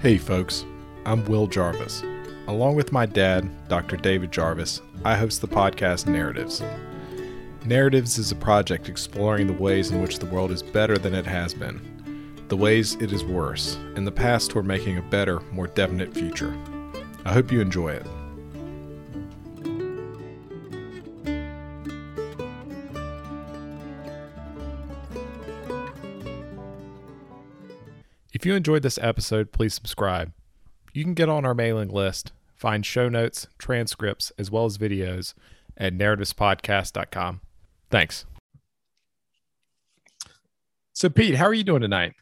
Hey, folks. I'm Will Jarvis. Along with my dad, Dr. David Jarvis, I host the podcast Narratives. Narratives is a project exploring the ways in which the world is better than it has been, the ways it is worse, and the paths toward making a better, more definite future. I hope you enjoy it. If you enjoyed this episode, please subscribe. You can get on our mailing list, find show notes, transcripts, as well as videos at narrativespodcast.com. Thanks. So, Pete, how are you doing tonight?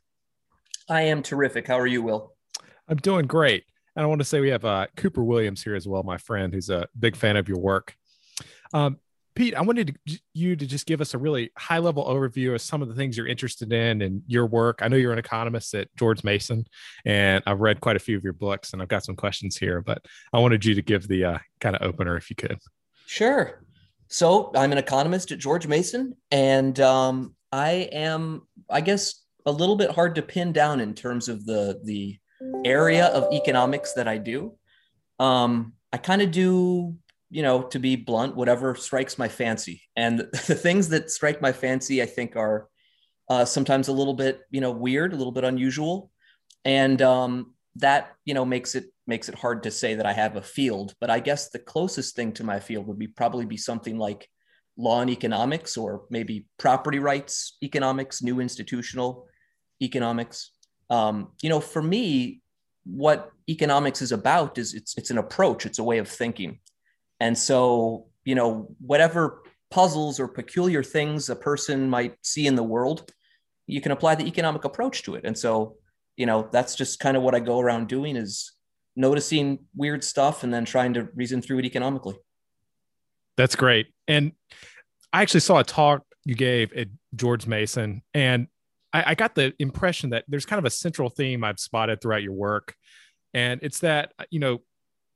I am terrific. How are you, Will? I'm doing great. And I want to say we have uh, Cooper Williams here as well, my friend, who's a big fan of your work. Um, Pete, I wanted to, you to just give us a really high level overview of some of the things you're interested in and your work. I know you're an economist at George Mason, and I've read quite a few of your books, and I've got some questions here, but I wanted you to give the uh, kind of opener if you could. Sure. So I'm an economist at George Mason, and um, I am, I guess, a little bit hard to pin down in terms of the the area of economics that I do. Um, I kind of do you know, to be blunt, whatever strikes my fancy. And the things that strike my fancy, I think, are uh, sometimes a little bit, you know, weird, a little bit unusual, and um, that you know makes it makes it hard to say that I have a field. But I guess the closest thing to my field would be probably be something like law and economics, or maybe property rights economics, new institutional economics. Um, you know, for me, what economics is about is it's it's an approach, it's a way of thinking and so, you know, whatever puzzles or peculiar things a person might see in the world, you can apply the economic approach to it. And so, you know, that's just kind of what I go around doing is noticing weird stuff and then trying to reason through it economically. That's great. And I actually saw a talk you gave at George Mason, and I, I, got the impression that there's kind of a central theme I've spotted throughout your work. And it's that, you know,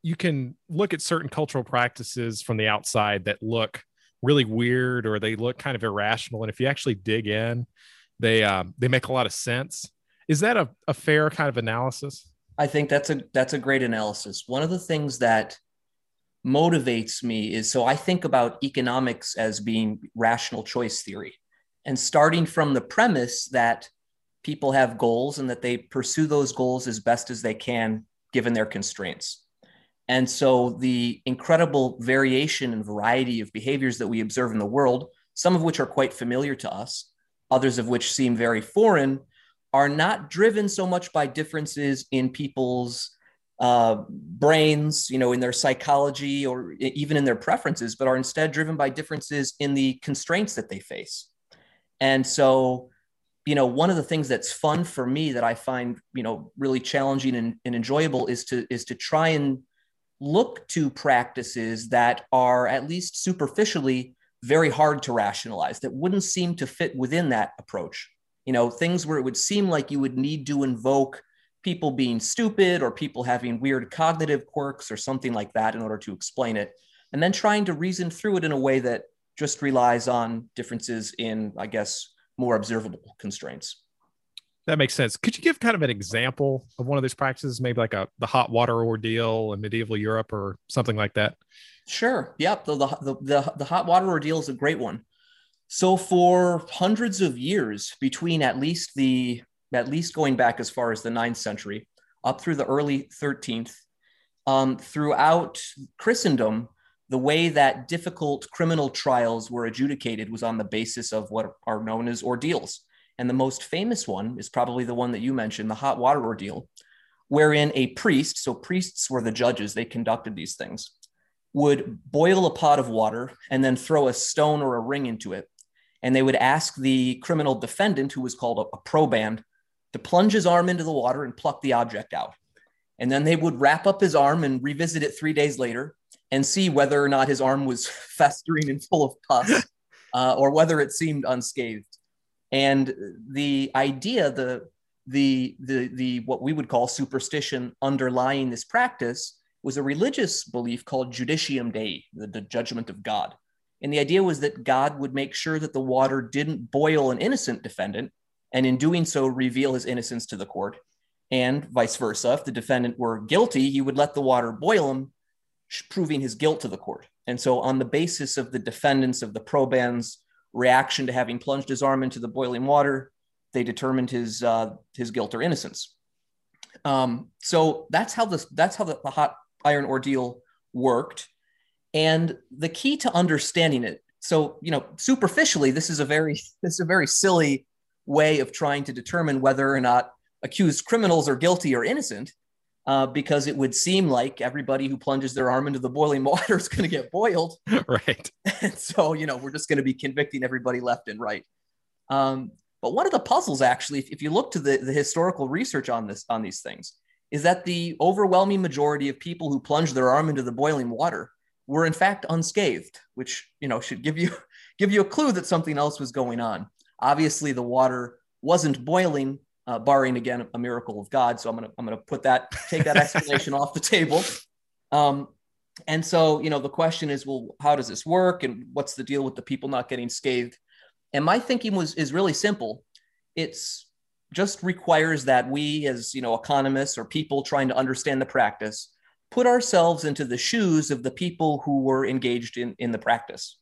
you can look at certain cultural practices from the outside that look really weird or they look kind of irrational. And if you actually dig in they um, they make a lot of sense. Is that a, a fair kind of analysis? I think that's a that's a great analysis. One of the things that motivates me is so i think about economics as being rational choice theory and starting from the premise that people have goals and that they pursue those goals as best as they can given their constraints and so the incredible variation and variety of behaviors that we observe in the world, some of which are quite familiar to us, others of which seem very foreign, are not driven so much by differences in people's uh, brains, you know, in their psychology or even in their preferences, but are instead driven by differences in the constraints that they face. And so, you know, one of the things that's fun for me that I find, you know, really challenging and, and enjoyable is to is to try and look to practices that are at least superficially very hard to rationalize that wouldn't seem to fit within that approach. You know things where it would seem like you would need to invoke people being stupid or people having weird cognitive quirks or something like that in order to explain it and then trying to reason through it in a way that just relies on differences in i guess more observable constraints that makes sense. Could you give kind of an example of one of these practices, maybe like a the hot water ordeal in medieval Europe or something like that? Sure. Yep. The, the, the, the hot water ordeal is a great one. So for hundreds of years, between at least the at least going back as far as the ninth century, up through the early 13th, um, throughout Christendom, the way that difficult criminal trials were adjudicated was on the basis of what are known as ordeals. And the most famous one is probably the one that you mentioned, the hot water ordeal, wherein a priest, so priests were the judges, they conducted these things, would boil a pot of water and then throw a stone or a ring into it. And they would ask the criminal defendant, who was called a, a proband, to plunge his arm into the water and pluck the object out. And then they would wrap up his arm and revisit it three days later and see whether or not his arm was festering and full of pus uh, or whether it seemed unscathed. And the idea, the the the the what we would call superstition underlying this practice was a religious belief called judicium dei, the, the judgment of God. And the idea was that God would make sure that the water didn't boil an innocent defendant, and in doing so, reveal his innocence to the court. And vice versa. If the defendant were guilty, he would let the water boil him, proving his guilt to the court. And so, on the basis of the defendants of the proband's reaction to having plunged his arm into the boiling water, they determined his uh, his guilt or innocence. Um, so that's how this that's how the, the hot iron ordeal worked. And the key to understanding it, so you know, superficially, this is a very this is a very silly way of trying to determine whether or not accused criminals are guilty or innocent, uh, because it would seem like everybody who plunges their arm into the boiling water is going to get boiled. Right. And so, you know, we're just going to be convicting everybody left and right. Um, but one of the puzzles, actually, if, if you look to the, the historical research on this on these things, is that the overwhelming majority of people who plunged their arm into the boiling water were in fact unscathed, which you know should give you give you a clue that something else was going on. Obviously, the water wasn't boiling, uh, barring again a miracle of God. So I'm gonna I'm gonna put that take that explanation off the table. Um, and so you know the question is, well, how does this work, and what's the deal with the people not getting scathed? And my thinking was is really simple. It's just requires that we as you know economists or people trying to understand the practice put ourselves into the shoes of the people who were engaged in, in the practice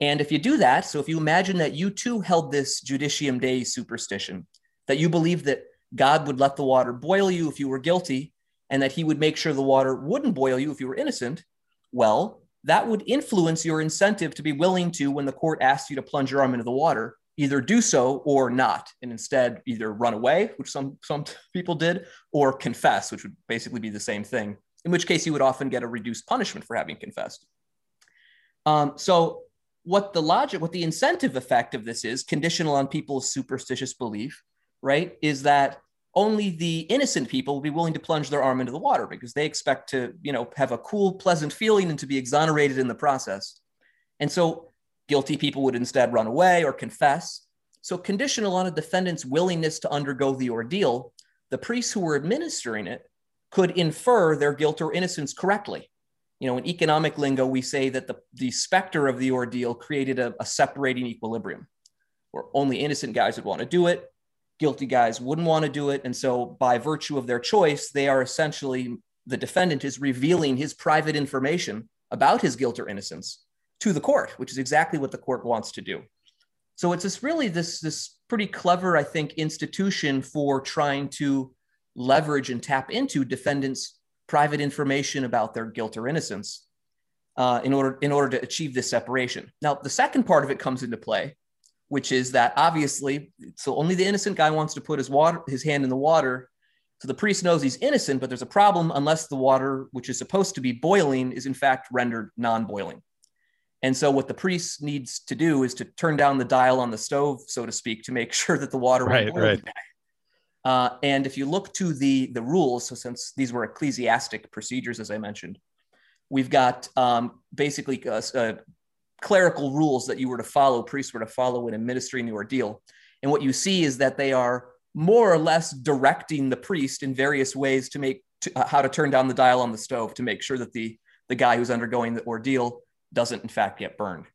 and if you do that so if you imagine that you too held this judicium dei superstition that you believe that god would let the water boil you if you were guilty and that he would make sure the water wouldn't boil you if you were innocent well that would influence your incentive to be willing to when the court asks you to plunge your arm into the water either do so or not, and instead either run away, which some some people did, or confess, which would basically be the same thing. In which case, you would often get a reduced punishment for having confessed. Um, so, what the logic, what the incentive effect of this is, conditional on people's superstitious belief, right, is that only the innocent people will be willing to plunge their arm into the water because they expect to, you know, have a cool, pleasant feeling and to be exonerated in the process. And so Guilty people would instead run away or confess. So, conditional on a defendant's willingness to undergo the ordeal, the priests who were administering it could infer their guilt or innocence correctly. You know, in economic lingo, we say that the, the specter of the ordeal created a, a separating equilibrium where only innocent guys would want to do it, guilty guys wouldn't want to do it. And so, by virtue of their choice, they are essentially the defendant is revealing his private information about his guilt or innocence to the court, which is exactly what the court wants to do. So it's this really this this pretty clever, I think, institution for trying to leverage and tap into defendants' private information about their guilt or innocence uh, in order in order to achieve this separation. Now, the second part of it comes into play, which is that obviously, so only the innocent guy wants to put his water his hand in the water. So the priest knows he's innocent, but there's a problem unless the water, which is supposed to be boiling, is in fact rendered non-boiling. And so what the priest needs to do is to turn down the dial on the stove, so to speak, to make sure that the water right, right. Uh, and if you look to the the rules, so since these were ecclesiastic procedures, as I mentioned, we've got um, basically uh, uh, clerical rules that you were to follow, priests were to follow in administering the ordeal. And what you see is that they are more or less directing the priest in various ways to make to, uh, how to turn down the dial on the stove to make sure that the the guy who's undergoing the ordeal doesn't in fact get burned.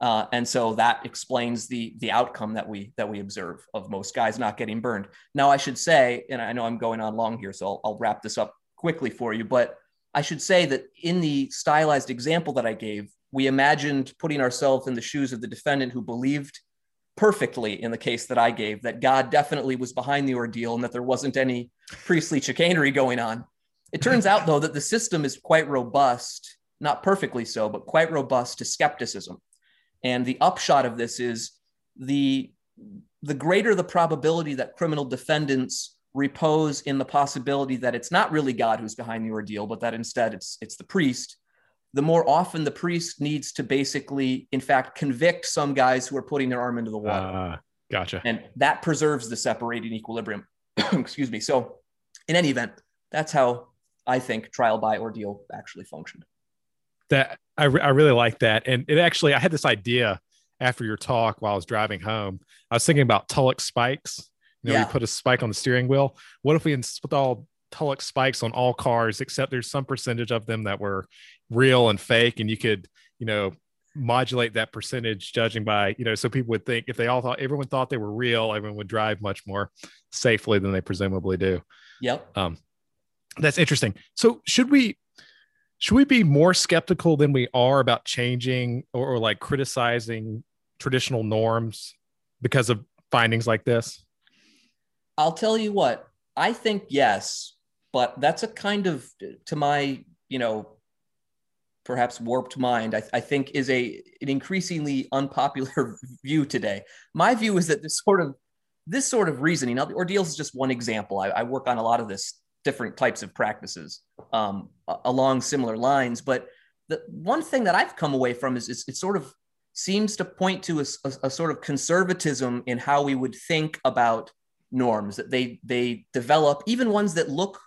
Uh, and so that explains the the outcome that we that we observe of most guys not getting burned. Now I should say, and I know I'm going on long here, so I'll, I'll wrap this up quickly for you. But I should say that in the stylized example that I gave, we imagined putting ourselves in the shoes of the defendant who believed perfectly in the case that I gave that God definitely was behind the ordeal and that there wasn't any priestly chicanery going on. It turns out, though, that the system is quite robust not perfectly so, but quite robust to skepticism. And the upshot of this is the, the greater the probability that criminal defendants repose in the possibility that it's not really God who's behind the ordeal, but that instead it's, it's the priest, the more often the priest needs to basically, in fact, convict some guys who are putting their arm into the water. Uh, gotcha. And that preserves the separating equilibrium. Excuse me. So, in any event, that's how I think trial by ordeal actually functioned that I, re- I really like that. And it actually, I had this idea after your talk while I was driving home. I was thinking about Tullock spikes. You know, yeah. we put a spike on the steering wheel. What if we installed Tullock spikes on all cars, except there's some percentage of them that were real and fake, and you could, you know, modulate that percentage judging by you know so people would think if they all thought everyone thought they were real everyone would drive much more safely than they presumably do. Yep. Um that's interesting. So should we should we be more skeptical than we are about changing or, or like criticizing traditional norms because of findings like this? I'll tell you what i think yes but that's a kind of to my you know perhaps warped mind I, I, think is a an increasingly unpopular view today. My view is that this sort of this sort of reasoning now the ordeals is just one example. I, I work on a lot of this different types of practices um, along similar lines but the one thing that i've come away from is, is it sort of seems to point to a, a, a sort of conservatism in how we would think about norms that they they develop even ones that look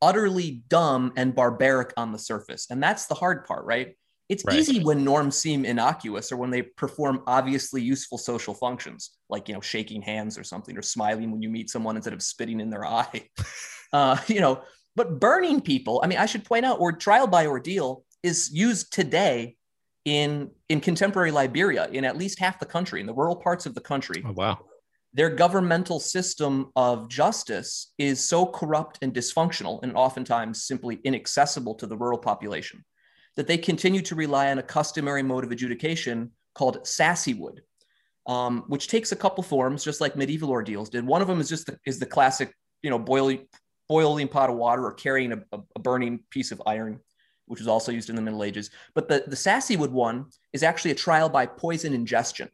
utterly dumb and barbaric on the surface. And that's the hard part, right? It's right. easy when norms seem innocuous or when they perform obviously useful social functions, like you know shaking hands or something, or smiling when you meet someone instead of spitting in their eye. Uh, you know, but burning people. I mean, I should point out, or trial by ordeal is used today in in contemporary Liberia in at least half the country, in the rural parts of the country. Oh wow! Their governmental system of justice is so corrupt and dysfunctional and oftentimes simply inaccessible to the rural population that they continue to rely on a customary mode of adjudication called sassywood um, which takes a couple forms just like medieval ordeals did. One of them is just the, is the classic you know boiling boiling pot of water or carrying a, a burning piece of iron which was also used in the middle ages. But the, the sassywood one is actually a trial by poison ingestion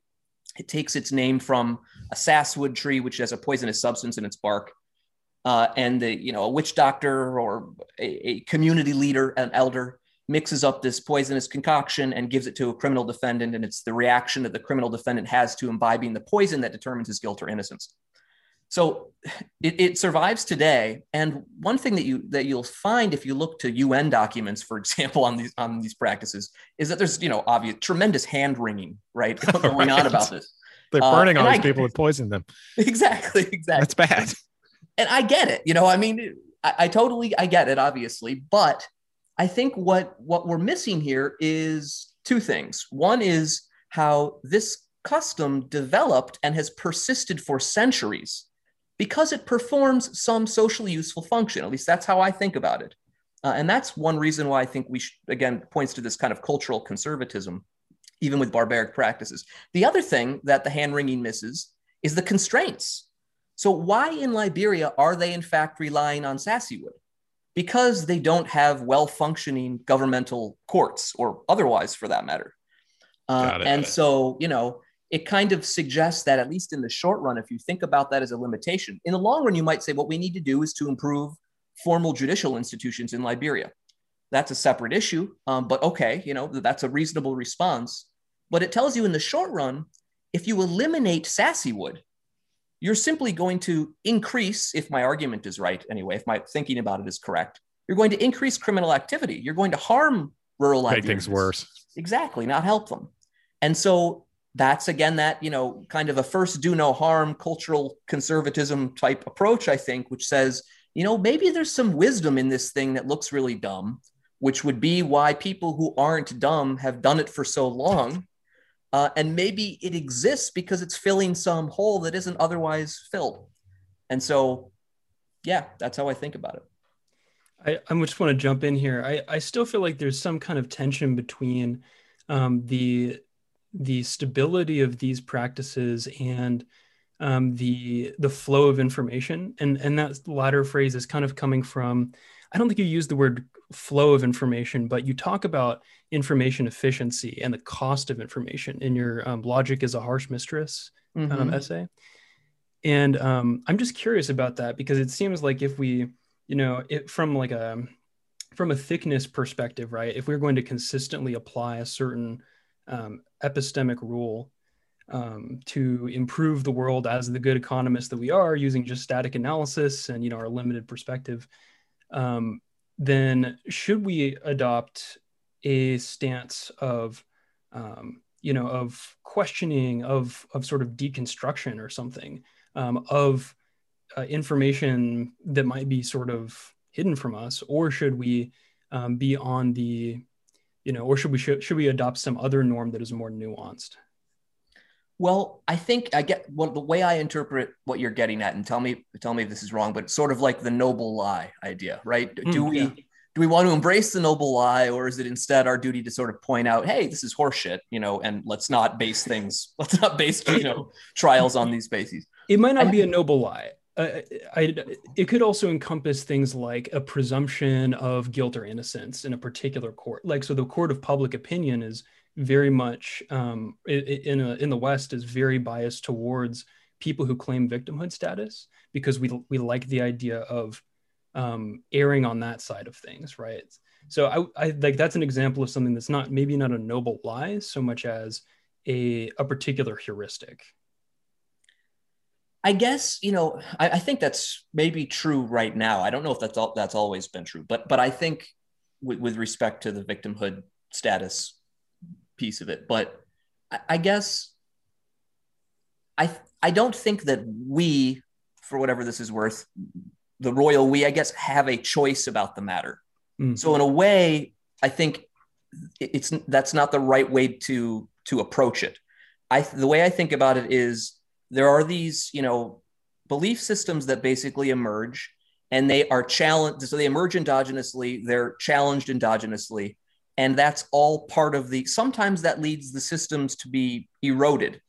it takes its name from a sasswood tree, which has a poisonous substance in its bark. Uh, and the, you know, a witch doctor or a, a, community leader, an elder, mixes up this poisonous concoction and gives it to a criminal defendant. And it's the reaction that the criminal defendant has to imbibing the poison that determines his guilt or innocence. So it, it, survives today. And one thing that you that you'll find if you look to UN documents, for example, on these on these practices, is that there's you know obvious tremendous hand wringing right going right. on about this. They're burning uh, all these I, people with poison them. Exactly, exactly. That's bad. And I get it. You know, I mean, I, I totally I get it, obviously, but I think what what we're missing here is two things. One is how this custom developed and has persisted for centuries because it performs some socially useful function. At least that's how I think about it. Uh, and that's one reason why I think we, should, again, points to this kind of cultural conservatism, even with barbaric practices. The other thing that the hand wringing misses is the constraints. So, why in Liberia are they in fact relying on Sassywood? Because they don't have well functioning governmental courts or otherwise for that matter. Uh, and so, you know, it kind of suggests that at least in the short run, if you think about that as a limitation, in the long run, you might say what we need to do is to improve formal judicial institutions in Liberia. That's a separate issue, um, but okay, you know that's a reasonable response. But it tells you in the short run, if you eliminate Sassywood, you're simply going to increase, if my argument is right anyway, if my thinking about it is correct, you're going to increase criminal activity. You're going to harm rural Make things worse. Exactly, not help them. And so that's again that you know kind of a first do no harm cultural conservatism type approach i think which says you know maybe there's some wisdom in this thing that looks really dumb which would be why people who aren't dumb have done it for so long. Uh, and maybe it exists because it's filling some hole that isn't otherwise filled. And so yeah that's how i think about it. I, I just want to jump in here. I, I still feel like there's some kind of tension between um, the the stability of these practices and um, the the flow of information and and that latter phrase is kind of coming from i don't think you use the word flow of information but you talk about information efficiency and the cost of information in your um, logic is a harsh mistress um, mm-hmm. um, essay and um, i'm just curious about that because it seems like if we you know it from like a from a thickness perspective right if we're going to consistently apply a certain um, epistemic rule um, to improve the world as the good economists that we are using just static analysis and you know our limited perspective um, then should we adopt a stance of um, you know of questioning of of sort of deconstruction or something um, of uh, information that might be sort of hidden from us? Or should we um, be on the you know, or should we should, should we adopt some other norm that is more nuanced? Well, I think I get well, the way I interpret what you're getting at, and tell me tell me if this is wrong, but sort of like the noble lie idea, right? Mm, do we yeah. do we want to embrace the noble lie, or is it instead our duty to sort of point out, hey, this is horseshit, you know, and let's not base things, let's not base you know trials on these bases. It might not I, be a noble lie. Uh, I, it could also encompass things like a presumption of guilt or innocence in a particular court. Like, so the court of public opinion is very much um, in a, in the West is very biased towards people who claim victimhood status because we we like the idea of um, erring on that side of things, right? So I, I like that's an example of something that's not maybe not a noble lie so much as a a particular heuristic. I guess you know I, I think that's maybe true right now. I don't know if that's all that's always been true, but but I think with, with respect to the victimhood status piece of it. But I, I guess I I don't think that we, for whatever this is worth, the royal we, I guess, have a choice about the matter. Mm. So in a way, I think it's that's not the right way to to approach it. I the way I think about it is there are these you know belief systems that basically emerge and they are challenged so they emerge endogenously they're challenged endogenously and that's all part of the sometimes that leads the systems to be eroded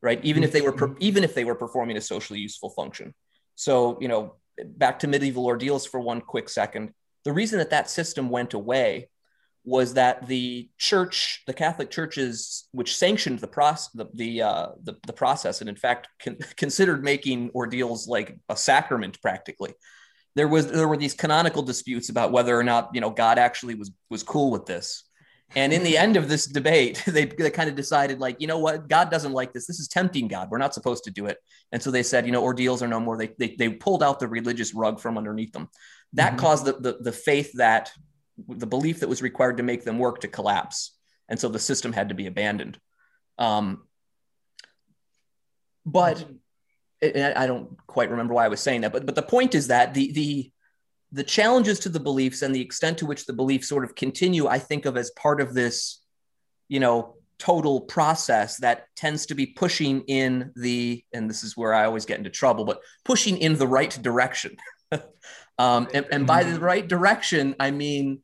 right even if they were mm-hmm. even if they were performing a socially useful function so you know back to medieval ordeals for one quick second the reason that that system went away was that the church the catholic churches which sanctioned the process the the, uh, the, the process and in fact con- considered making ordeals like a sacrament practically there was there were these canonical disputes about whether or not you know God actually was was cool with this. And in the end of this debate, they, they kind of decided, like, you know what, God doesn't like this. This is tempting God. We're not supposed to do it. And so they said, you know, ordeals are no more. They they, they pulled out the religious rug from underneath them. That mm-hmm. caused the, the the faith that the belief that was required to make them work to collapse. And so the system had to be abandoned. Um, but I don't quite remember why I was saying that, but but the point is that the the the challenges to the beliefs and the extent to which the beliefs sort of continue, I think of as part of this, you know, total process that tends to be pushing in the, and this is where I always get into trouble, but pushing in the right direction. um, and, and by the right direction, I mean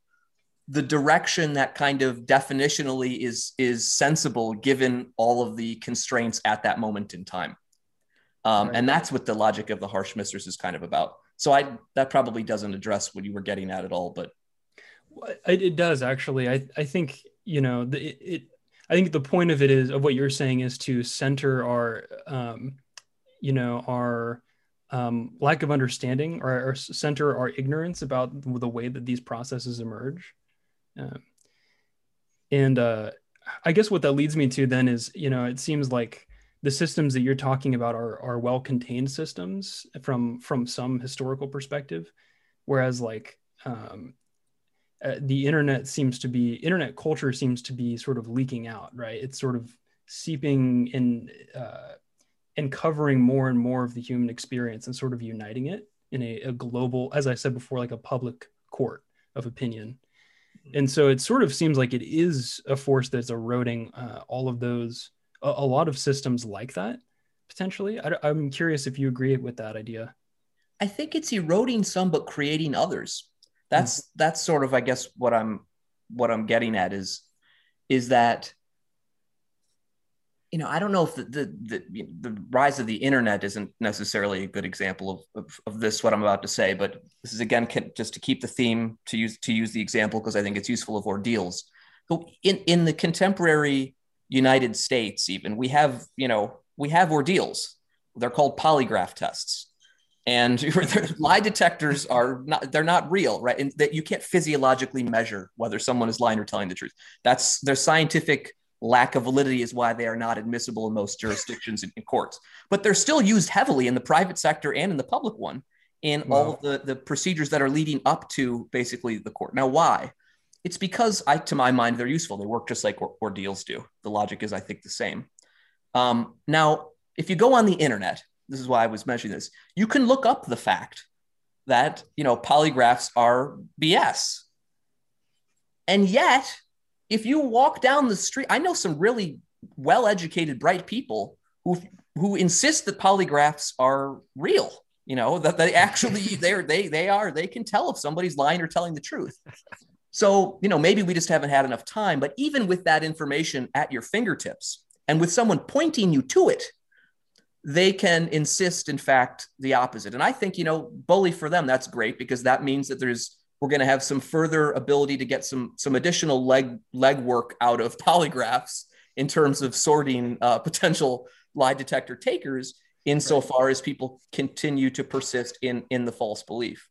the direction that kind of definitionally is is sensible given all of the constraints at that moment in time. Um, right. And that's what the logic of the harsh mistress is kind of about. So I that probably doesn't address what you were getting at at all, but it, does actually. I I think you know the, it, it. I think the point of it is of what you're saying is to center our, um, you know, our um, lack of understanding or, or, center our ignorance about the way that these processes emerge. Um, and uh, I guess what that leads me to then is, you know, it seems like the systems that you're talking about are are well contained systems from from some historical perspective whereas like um, uh, the internet seems to be internet culture seems to be sort of leaking out right it's sort of seeping in uh, and covering more and more of the human experience and sort of uniting it in a, a global as i said before like a public court of opinion and so it sort of seems like it is a force that's eroding uh, all of those a, a lot of systems like that potentially. I, I'm curious if you agree with that idea. I think it's eroding some, but creating others. That's mm. that's sort of, I guess, what I'm what I'm getting at is is that you know I don't know if the the the, the rise of the internet isn't necessarily a good example of, of, of this what I'm about to say, but this is again just to keep the theme to use to use the example because I think it's useful of ordeals. So in in the contemporary United States, even we have, you know, we have ordeals. They're called polygraph tests. And lie detectors are not, they're not real, right? And that you can't physiologically measure whether someone is lying or telling the truth. That's their scientific lack of validity is why they are not admissible in most jurisdictions in, in courts. But they're still used heavily in the private sector and in the public one in wow. all of the, the procedures that are leading up to basically the court. Now, why? It's because I, to my mind, they're useful. They work just like ordeals do. The logic is, I think, the same. Um, now, if you go on the internet, this is why I was mentioning this. You can look up the fact that you know polygraphs are BS, and yet if you walk down the street, I know some really well-educated, bright people who who insist that polygraphs are real. You know that they actually they're they they are they can tell if somebody's lying or telling the truth. So you know maybe we just haven't had enough time. But even with that information at your fingertips and with someone pointing you to it, they can insist, in fact, the opposite. And I think you know bully for them that's great because that means that there's we're going to have some further ability to get some some additional leg leg work out of polygraphs in terms of sorting uh, potential lie detector takers insofar right. as people continue to persist in in the false belief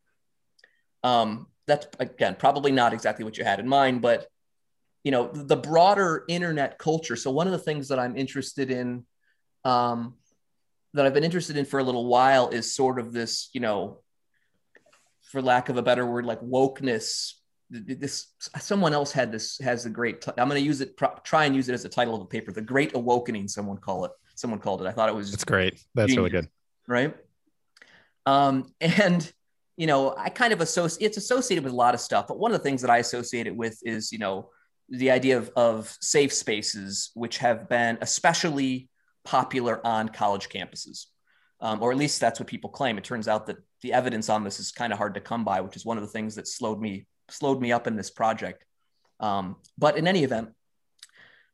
um, that's again probably not exactly what you had in mind but you know the broader internet culture so one of the things that i'm interested in um, that i've been interested in for a little while is sort of this you know for lack of a better word, like wokeness. This someone else had this has a great. i am going to use it. try and use it as a title of a paper. The Great Awakening. Someone call it. Someone called it. I thought it was. That's great. That's genius, really good. Right. Um, and you know, I kind of associate. It's associated with a lot of stuff, but one of the things that I associate it with is you know the idea of, of safe spaces, which have been especially popular on college campuses um, or at least that's what people claim. It turns out that the evidence on this is kind of hard to come by, which is one of the things that slowed me slowed me up in this project. Um, but in any event,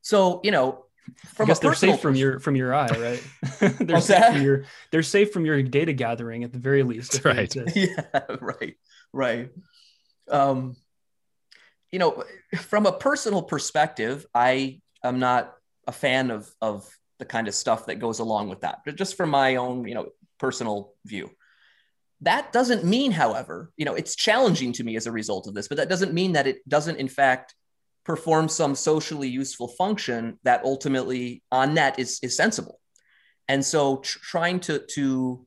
so you know, from I guess they're safe from your from your eye, right? they're safe that? from your they're safe from your data gathering at the very least. Right. Yeah. Right. Right. Um, you know, from a personal perspective, I am not a fan of of the kind of stuff that goes along with that. But just from my own, you know, personal view. That doesn't mean, however, you know, it's challenging to me as a result of this, but that doesn't mean that it doesn't, in fact, perform some socially useful function that ultimately on net is, is sensible. And so tr- trying to, to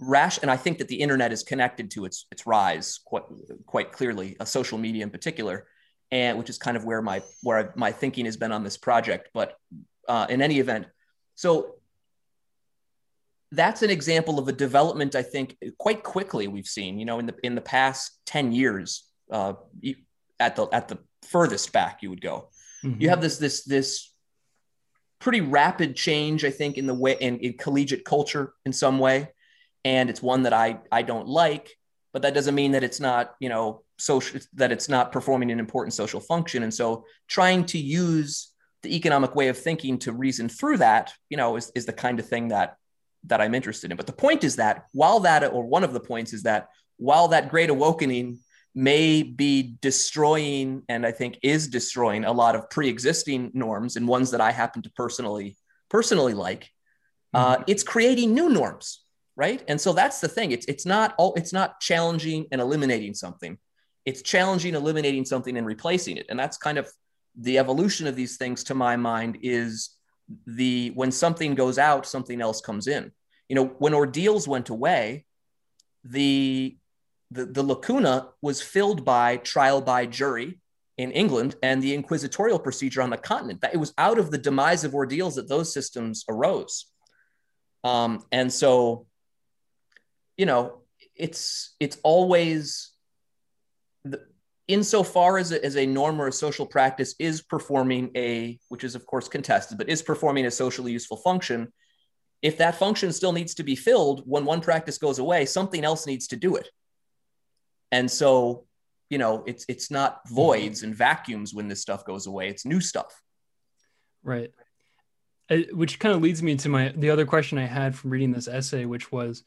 rash, and I think that the internet is connected to its, its rise quite, quite clearly, a social media in particular, and which is kind of where my, where I've, my thinking has been on this project. But uh, in any event, so that's an example of a development I think quite quickly we've seen. You know, in the in the past ten years, uh, at the at the furthest back you would go, mm-hmm. you have this this this pretty rapid change I think in the way in, in collegiate culture in some way, and it's one that I I don't like, but that doesn't mean that it's not you know social that it's not performing an important social function. And so trying to use the economic way of thinking to reason through that, you know, is, is the kind of thing that that I'm interested in. But the point is that while that, or one of the points is that while that great awakening may be destroying, and I think is destroying a lot of pre-existing norms and ones that I happen to personally personally like, uh, mm-hmm. uh, it's creating new norms, right? And so that's the thing. It's it's not all it's not challenging and eliminating something. It's challenging, eliminating something, and replacing it. And that's kind of the evolution of these things to my mind is the when something goes out something else comes in. You know when ordeals went away the the, the lacuna was filled by trial by jury in england and the inquisitorial procedure on the continent. That it was out of the demise of ordeals that those systems arose. Um, and so you know it's it's always insofar as a, as a norm or a social practice is performing a, which is of course contested, but is performing a socially useful function, if that function still needs to be filled when one practice goes away, something else needs to do it. And so, you know, it's it's not voids and vacuums when this stuff goes away; it's new stuff. Right. Uh, which kind of leads me to my the other question I had from reading this essay, which was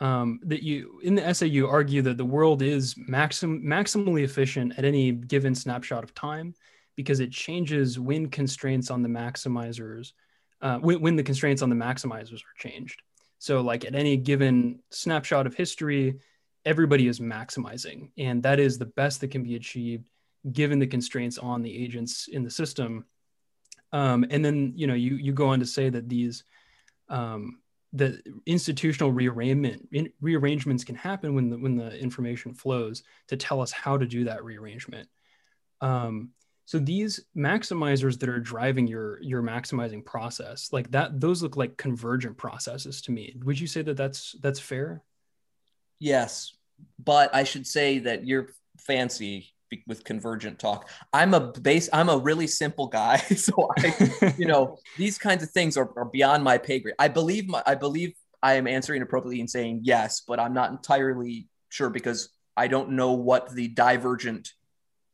um, that you in the essay you argue that the world is maxim maximally efficient at any given snapshot of time because it changes when constraints on the maximizers uh, when, when the constraints on the maximizers are changed. So like at any given snapshot of history everybody is maximizing and that is the best that can be achieved given the constraints on the agents in the system. Um, and then you know you you go on to say that these um, the institutional rearrangement in, rearrangements can happen when the when the information flows to tell us how to do that rearrangement. Um, so these maximizers that are driving your your maximizing process, like that, those look like convergent processes to me. Would you say that that's that's fair? Yes, but I should say that you're fancy with convergent talk. I'm a base. I'm a really simple guy, so I, you know, these kinds of things are, are beyond my pay grade. I believe my, I believe I am answering appropriately and saying yes, but I'm not entirely sure because I don't know what the divergent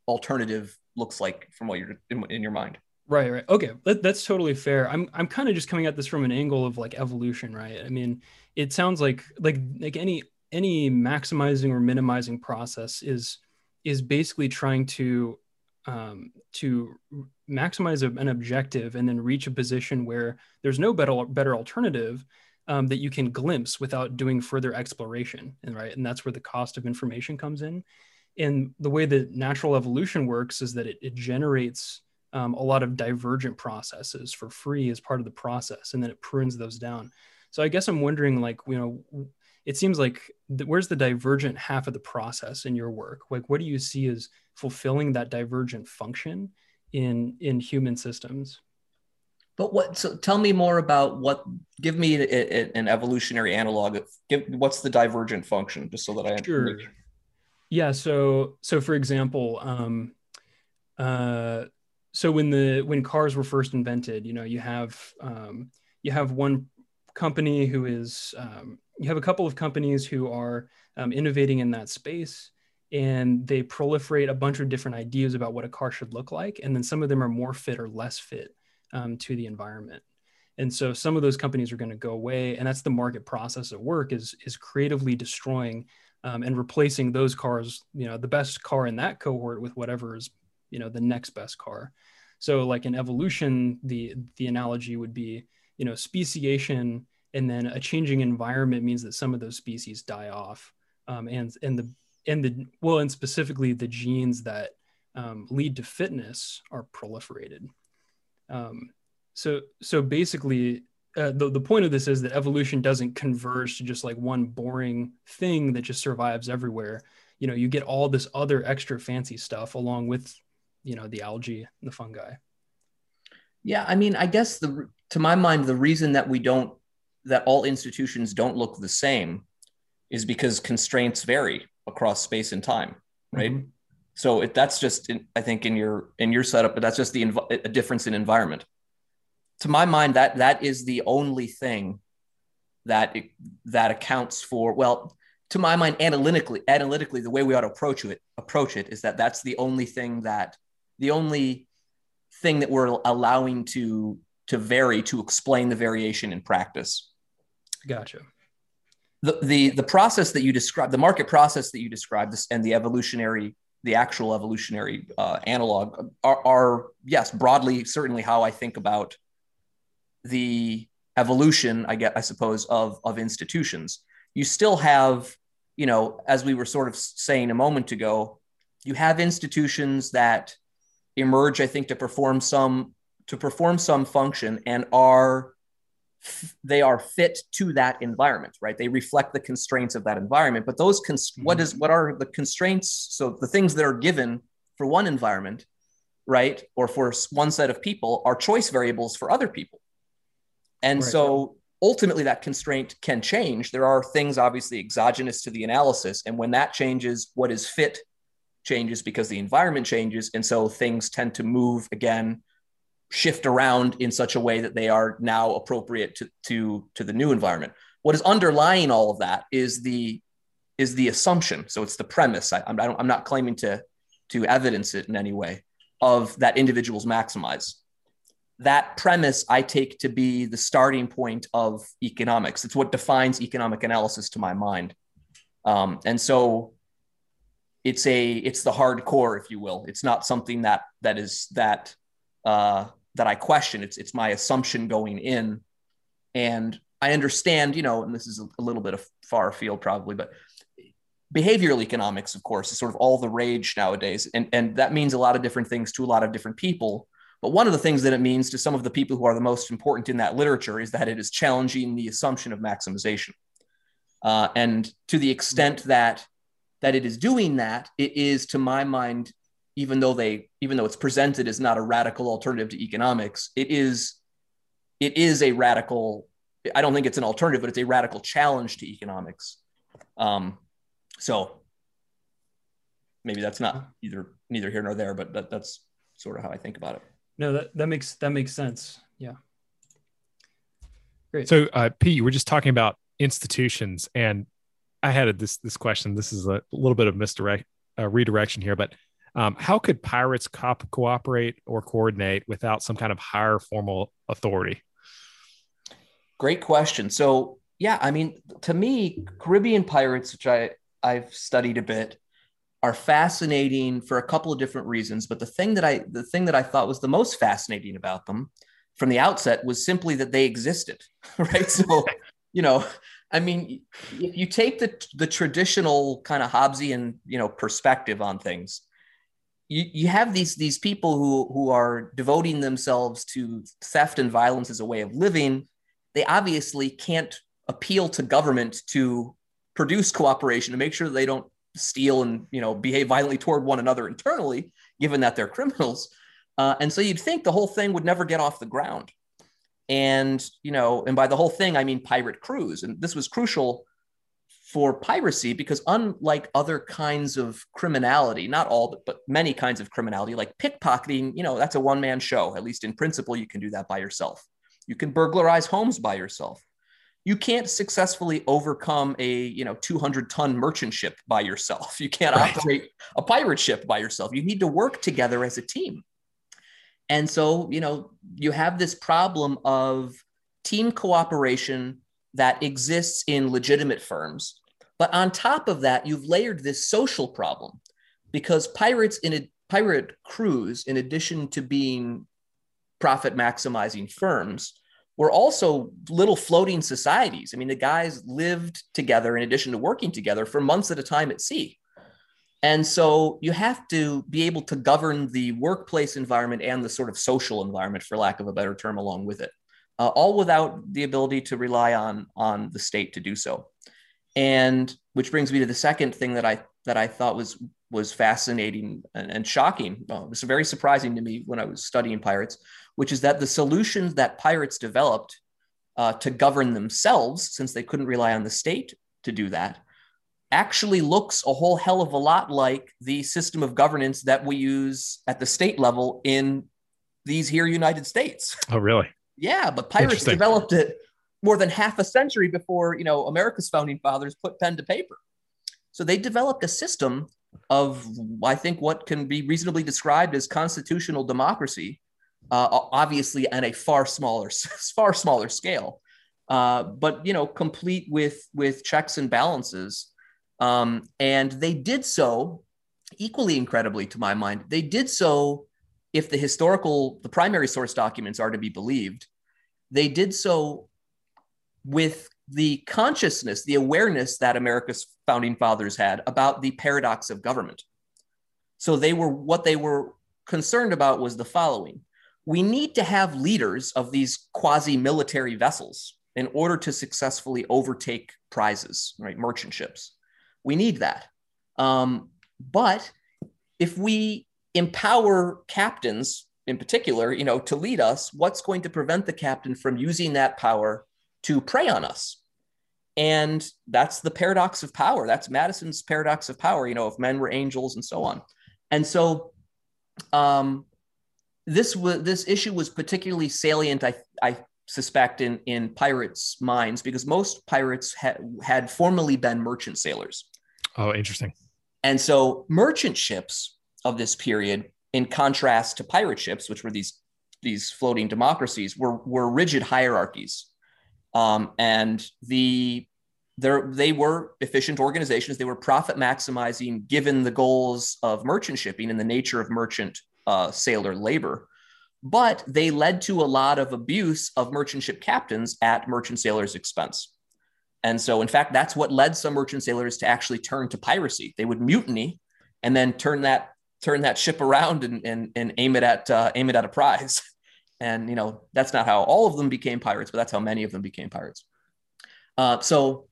alternative looks like from what you're in, in your mind. Right, right. Okay, that, that's totally fair. I'm I'm kind of just coming at this from an angle of like evolution, right? I mean, it sounds like like like any any maximizing or minimizing process is is basically trying to um, to maximize an objective and then reach a position where there's no better better alternative um, that you can glimpse without doing further exploration and right and that's where the cost of information comes in. And the way that natural evolution works is that it, it generates um, a lot of divergent processes for free as part of the process and then it prunes those down. So i guess i'm wondering like you know it seems like the, where's the divergent half of the process in your work? Like what do you see as fulfilling that divergent function in in human systems? But what so tell me more about what give me a, a, an evolutionary analog of give what's the divergent function just so that i sure. Yeah so so for example um uh so when the when cars were first invented you know you have um you have one company who is um, you have a couple of companies who are um, innovating in that space and they proliferate a bunch of different ideas about what a car should look like and then some of them are more fit or less fit um, to the environment. And so some of those companies are going to go away and that's the market process at work is is creatively destroying um, and replacing those cars you know the best car in that cohort with whatever is you know the next best car. So like in evolution the the analogy would be you know speciation and then a changing environment means that some of those species die off um, and and the and the well and specifically the genes that um, lead to fitness are proliferated. Um, so so basically uh, the, the point of this is that evolution doesn't converge to just like one boring thing that just survives everywhere. You know you get all this other extra fancy stuff along with you know the algae the fungi. Yeah i mean i guess the to my mind the reason that we don't that all institutions don't look the same is because constraints vary across space and time, right? Mm-hmm. So if that's just, in, I think, in your in your setup, but that's just the a difference in environment. To my mind, that that is the only thing that it, that accounts for. Well, to my mind, analytically, analytically, the way we ought to approach it approach it is that that's the only thing that the only thing that we're allowing to to vary to explain the variation in practice. Gotcha. The, the, the process that you described, the market process that you described, and the evolutionary, the actual evolutionary uh, analog are, are, yes, broadly, certainly how I think about the evolution, I get, I suppose, of, of institutions. You still have, you know, as we were sort of saying a moment ago, you have institutions that emerge, I think, to perform some to perform some function and are they are fit to that environment right? They reflect the constraints of that environment. But those cons- mm-hmm. what is what are the constraints? So the things that are given for one environment right or for one set of people are choice variables for other people. And right. so ultimately that constraint can change. There are things obviously exogenous to the analysis. And when that changes what is fit changes because the environment changes. And so things tend to move again shift around in such a way that they are now appropriate to, to, to the new environment. What is underlying all of that is the is the assumption. So it's the premise. I, I'm, I am not claiming to to evidence it in any way of that individuals maximize. That premise I take to be the starting point of economics. It's what defines economic analysis to my mind. Um, and so it's a it's the hardcore, if you will. It's not something that that is that uh, that I question. It's it's my assumption going in, and I understand, you know, and this is a, little bit of far field probably, but behavioral economics, of course, is sort of all the rage nowadays, and and that means a lot of different things to a lot of different people. But one of the things that it means to some of the people who are the most important in that literature is that it is challenging the assumption of maximization. Uh, and to the extent that that it is doing that, it is, to my mind, even though they even though it's presented as not a radical alternative to economics it is it is a radical i don't think it's an alternative but it's a radical challenge to economics um, so maybe that's not either neither here nor there, but that, that's sort of how I think about it. No, that, that makes that makes sense. Yeah. Great. So, uh, Pete, we're just talking about institutions, and I had a, this this question. This is a little bit of misdirect uh, redirection here, but um, how could pirates co- cooperate or coordinate without some kind of higher formal authority? Great question. So, yeah, I mean, to me, Caribbean pirates, which I I've studied a bit, are fascinating for a couple of different reasons. But the thing that I the thing that I thought was the most fascinating about them from the outset was simply that they existed, right? So, you know, I mean, if you take the the traditional kind of Hobbesian, you know, perspective on things, you, you have these these people who who are devoting themselves to theft and violence as a way of living. They obviously can't appeal to government to produce cooperation to make sure they don't steal and you know behave violently toward one another internally, given that they're criminals. Uh, and so you'd think the whole thing would never get off the ground. And, you know, and by the whole thing, I mean pirate crews. And this was crucial for piracy because unlike other kinds of criminality, not all, but many kinds of criminality, like pickpocketing, you know, that's a one man show. At least in principle, you can do that by yourself. You can burglarize homes by yourself. You can't successfully overcome a you know 200 ton merchant ship by yourself. You can't right. operate a pirate ship by yourself. You need to work together as a team. And so, you know, you have this problem of team cooperation that exists in legitimate firms. But on top of that, you've layered this social problem because pirates in a pirate crews, in addition to being profit maximizing firms, were also little floating societies. I mean, the guys lived together in addition to working together for months at a time at sea. And so you have to be able to govern the workplace environment and the sort of social environment, for lack of a better term, along with it, uh, all without the ability to rely on on the state to do so. And which brings me to the second thing that I that I thought was was fascinating and, and shocking. Uh, it was very surprising to me when I was studying pirates, which is that the solutions that pirates developed uh, to govern themselves, since they couldn't rely on the state to do that, actually looks a whole hell of a lot like the system of governance that we use at the state level in these here United States. Oh, really? Yeah, but pirates developed it more than half a century before, you know, America's founding fathers put pen to paper. So they developed a system of, I think, what can be reasonably described as constitutional democracy, uh, obviously on a far smaller, far smaller scale, uh, but you know, complete with with checks and balances um, and they did so equally incredibly to my mind. They did so if the historical, the primary source documents are to be believed, they did so with the consciousness, the awareness that America's founding fathers had about the paradox of government. So they were what they were concerned about was the following. We need to have leaders of these quasi military vessels in order to successfully overtake prizes, right? Merchant ships. We need that. Um, but if we empower captains in particular, you know, to lead us, what's going to prevent the captain from using that power to prey on us? And that's the paradox of power. That's Madison's paradox of power, you know, if men were angels and so on. And so um, this was this issue was particularly salient, I, I suspect, in, in pirates' minds because most pirates ha- had formerly been merchant sailors. Oh, interesting. And so merchant ships of this period, in contrast to pirate ships, which were these these floating democracies, were were rigid hierarchies, um, and the they were efficient organizations. They were profit maximizing, given the goals of merchant shipping and the nature of merchant uh, sailor labor. But they led to a lot of abuse of merchant ship captains at merchant sailors' expense. And so, in fact, that's what led some merchant sailors to actually turn to piracy. They would mutiny and then turn that turn that ship around and, and, and aim it at uh, aim it at a prize. And you know that's not how all of them became pirates, but that's how many of them became pirates. Uh, so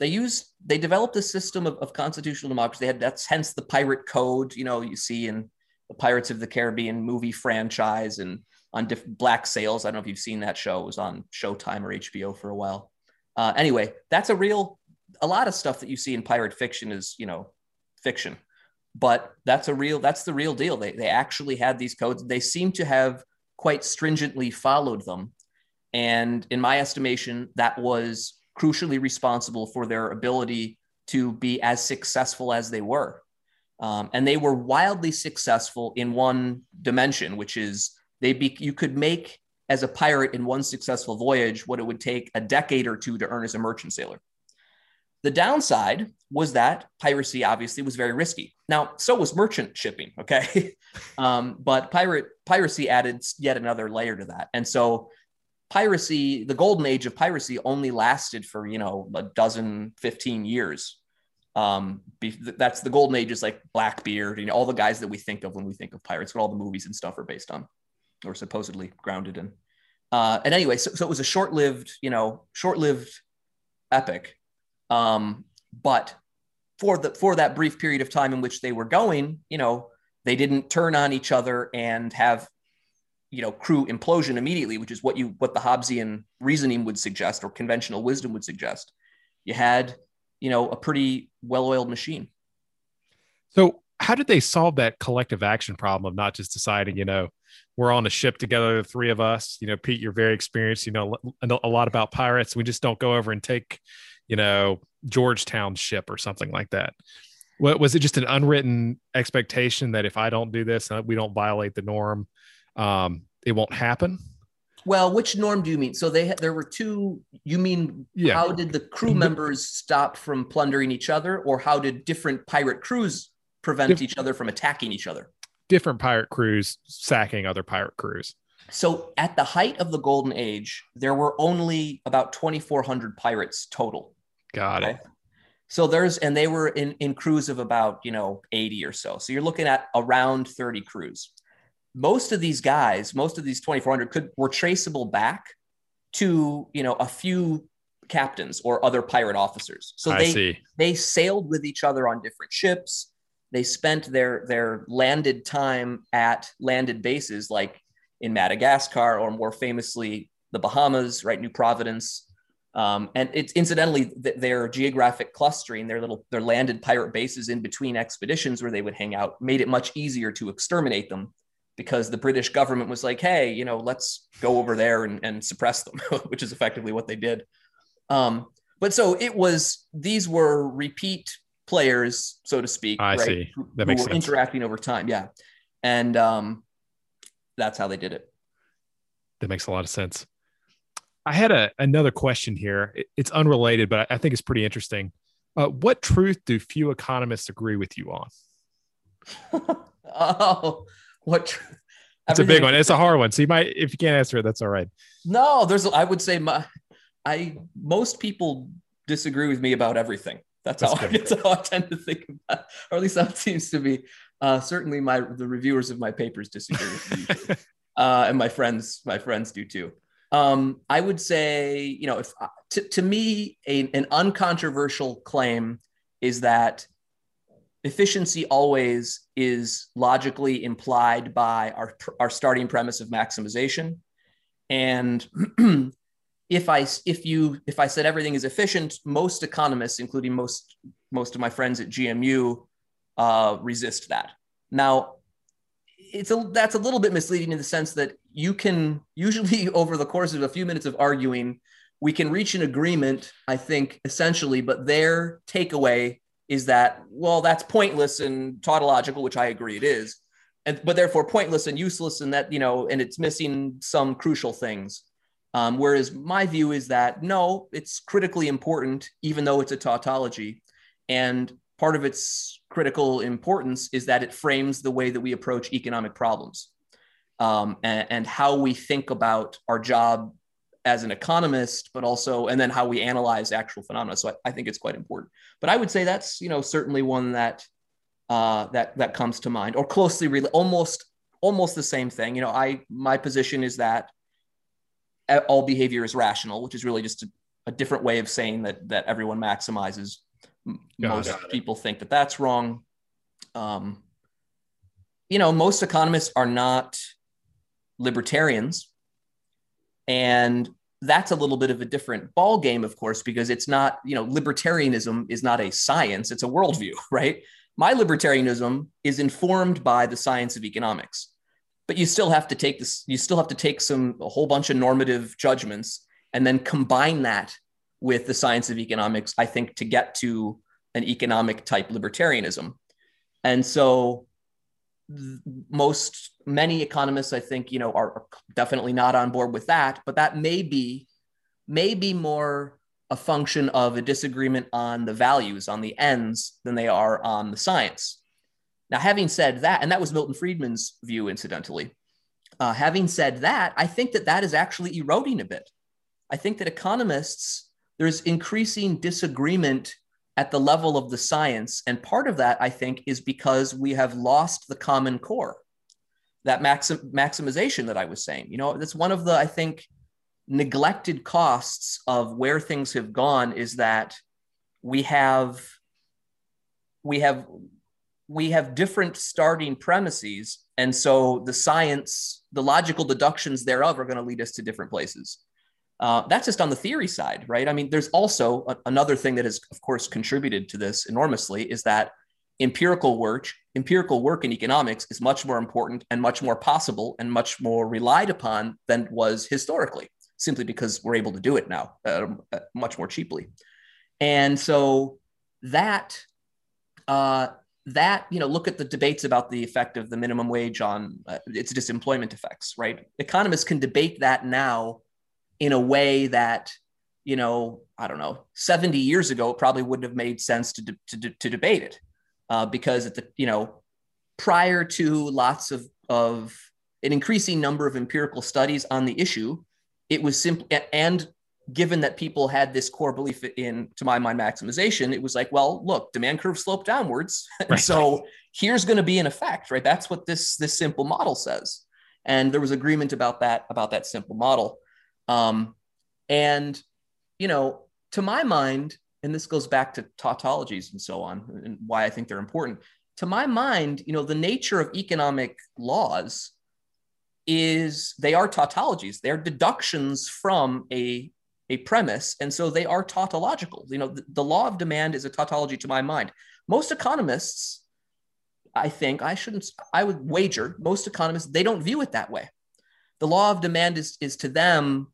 they use they developed a system of, of constitutional democracy. They had that's hence the pirate code. You know you see in the Pirates of the Caribbean movie franchise and on diff- Black Sails. I don't know if you've seen that show. It was on Showtime or HBO for a while. Uh, anyway, that's a real, a lot of stuff that you see in pirate fiction is, you know, fiction. but that's a real that's the real deal. They they actually had these codes. They seem to have quite stringently followed them, and in my estimation, that was crucially responsible for their ability to be as successful as they were. Um, and they were wildly successful in one dimension, which is they be, you could make as a pirate in one successful voyage what it would take a decade or two to earn as a merchant sailor. The downside was that piracy obviously was very risky. Now, so was merchant shipping, okay? um, but pirate piracy added yet another layer to that. And so piracy, the golden age of piracy only lasted for, you know, a dozen, 15 years. Um, that's the golden age is like Blackbeard, you know, all the guys that we think of when we think of pirates, what all the movies and stuff are based on or supposedly grounded in. Uh, and anyway, so, so it was a short-lived, you know, short-lived epic. Um, but for the for that brief period of time in which they were going, you know, they didn't turn on each other and have, you know, crew implosion immediately, which is what you what the Hobbesian reasoning would suggest or conventional wisdom would suggest. You had, you know, a pretty well-oiled machine. So how did they solve that collective action problem of not just deciding, you know, we're on a ship together, the three of us. You know, Pete, you're very experienced. You know a lot about pirates. We just don't go over and take, you know, Georgetown ship or something like that. What was it? Just an unwritten expectation that if I don't do this, uh, we don't violate the norm, um, it won't happen. Well, which norm do you mean? So they there were two. You mean yeah. how did the crew members stop from plundering each other, or how did different pirate crews prevent Dif- each other from attacking each other? different pirate crews sacking other pirate crews. So at the height of the golden age, there were only about 2,400 pirates total. Got okay? it. So there's, and they were in, in crews of about, you know, 80 or so. So you're looking at around 30 crews. Most of these guys, most of these 2,400 could, were traceable back to, you know, a few captains or other pirate officers. So they, see. they sailed with each other on different ships they spent their their landed time at landed bases like in Madagascar or more famously the Bahamas, right, New Providence. Um, and it's incidentally th- their geographic clustering, their little their landed pirate bases in between expeditions where they would hang out, made it much easier to exterminate them because the British government was like, hey, you know, let's go over there and, and suppress them, which is effectively what they did. Um, but so it was these were repeat players, so to speak. I right, see. That makes sense. Interacting over time, yeah, and um, that's how they did it. That makes a lot of sense. I had a another question here. It's unrelated, but I think it's pretty interesting. Uh, what truth do few economists agree with you on? oh, what? Tr- it's a big one. It's a hard one. So you might, if you can't answer it, that's all right. No, there's. I would say my, I most people disagree with me about everything. That's, that's how, I, that's how I tend to think about, or at least that seems to be. Uh, certainly, my the reviewers of my papers disagree with me, uh, and my friends, my friends do too. Um, I would say, you know, if uh, to, to me, a, an uncontroversial claim is that efficiency always is logically implied by our, our starting premise of maximization. And if I if you if I said everything is efficient, most economists, including most most of my friends at GMU, uh, resist that. Now, it's a that's a little bit misleading in the sense that you can usually over the course of a few minutes of arguing, we can reach an agreement. I think essentially, but their takeaway is that well, that's pointless and tautological, which I agree it is, and but therefore pointless and useless, and that you know, and it's missing some crucial things. Um, whereas my view is that no, it's critically important, even though it's a tautology. And part of its critical importance is that it frames the way that we approach economic problems um, and, and, how we think about our job as an economist, but also, and then how we analyze actual phenomena. So I, I think it's quite important. But I would say that's, you know, certainly one that uh, that that comes to mind, or closely, re- almost almost the same thing. You know, I my position is that all behavior is rational, which is really just a, a different way of saying that that everyone maximizes. Got most it. people think that that's wrong. Um, you know, most economists are not libertarians, and that's a little bit of a different ball game, of course, because it's not you know libertarianism is not a science; it's a worldview, right? my libertarianism is informed by the science of economics. But you still have to take this you still have to take some a whole bunch of normative judgments and then combine that with the science of economics i think to get to an economic type libertarianism. And so most many economists i think you know are, definitely not on board with that but that may be may be more a function of a disagreement on the values on the ends than they are on the science. Now having said that and that was milton friedman's view incidentally uh, having said that i think that that is actually eroding a bit. I think that economists there's increasing disagreement at the level of the science. And part of that, I think, is because we have lost the common core, that maxim- maximization that I was saying. You know, that's one of the, I think, neglected costs of where things have gone is that we have we have we have different starting premises and so the science the logical deductions thereof are going to lead us to different places uh, that's just on the theory side, right? I mean, there's also a, another thing that has, of course, contributed to this enormously is that empirical work, empirical work in economics is much more important and much more possible and much more relied upon than was historically, simply because we're able to do it now uh, much more cheaply. And so that uh, that you know look at the debates about the effect of the minimum wage on uh, its disemployment effects right economists can debate that now in a way that you know i don't know 70 years ago it probably wouldn't have made sense to, de- to, to debate it. Uh, because at the you know prior to lots of of an increasing number of empirical studies on the issue it was simple and given that people had this core belief in to my mind maximization it was like well look demand curve slope downwards. Right. so here's going to be an effect right? That's what this this simple model says. And there was agreement about that about that simple model um, and, you know, to my mind, and this goes back to tautologies and so on, and why I think they're important. To my mind, you know, the nature of economic laws is they are tautologies. They're deductions from a a premise, and so they are tautological. You know, the, the law of demand is a tautology to my mind. Most economists, I think, I shouldn't, I would wager, most economists, they don't view it that way. The law of demand is, is to them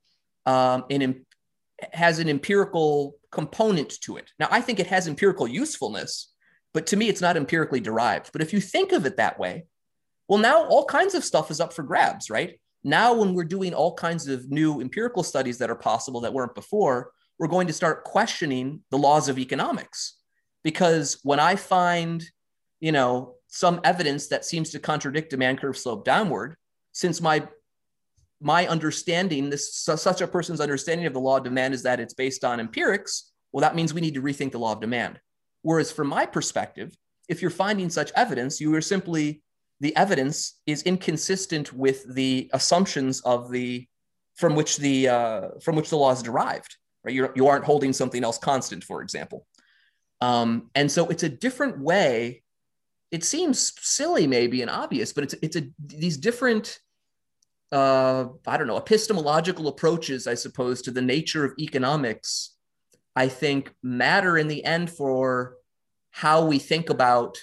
um, an, has an empirical component to it. Now, I think it has empirical usefulness, but to me, it's not empirically derived. But if you think of it that way, well, now all kinds of stuff is up for grabs, right? Now, when we're doing all kinds of new empirical studies that are possible that weren't before, we're going to start questioning the laws of economics. Because when I find, you know, some evidence that seems to contradict demand curve slope downward, since my my understanding, this such a person's understanding of the law of demand is that it's based on empirics. Well, that means we need to rethink the law of demand. Whereas from my perspective, if you're finding such evidence, you are simply the evidence is inconsistent with the assumptions of the from which the uh, from which the law is derived. Right, You're, you aren't holding something else constant, for example. Um, and so it's a different way. It seems silly, maybe and obvious, but it's it's a these different uh, I don't know, epistemological approaches, I suppose, to the nature of economics, I think matter in the end for how we think about,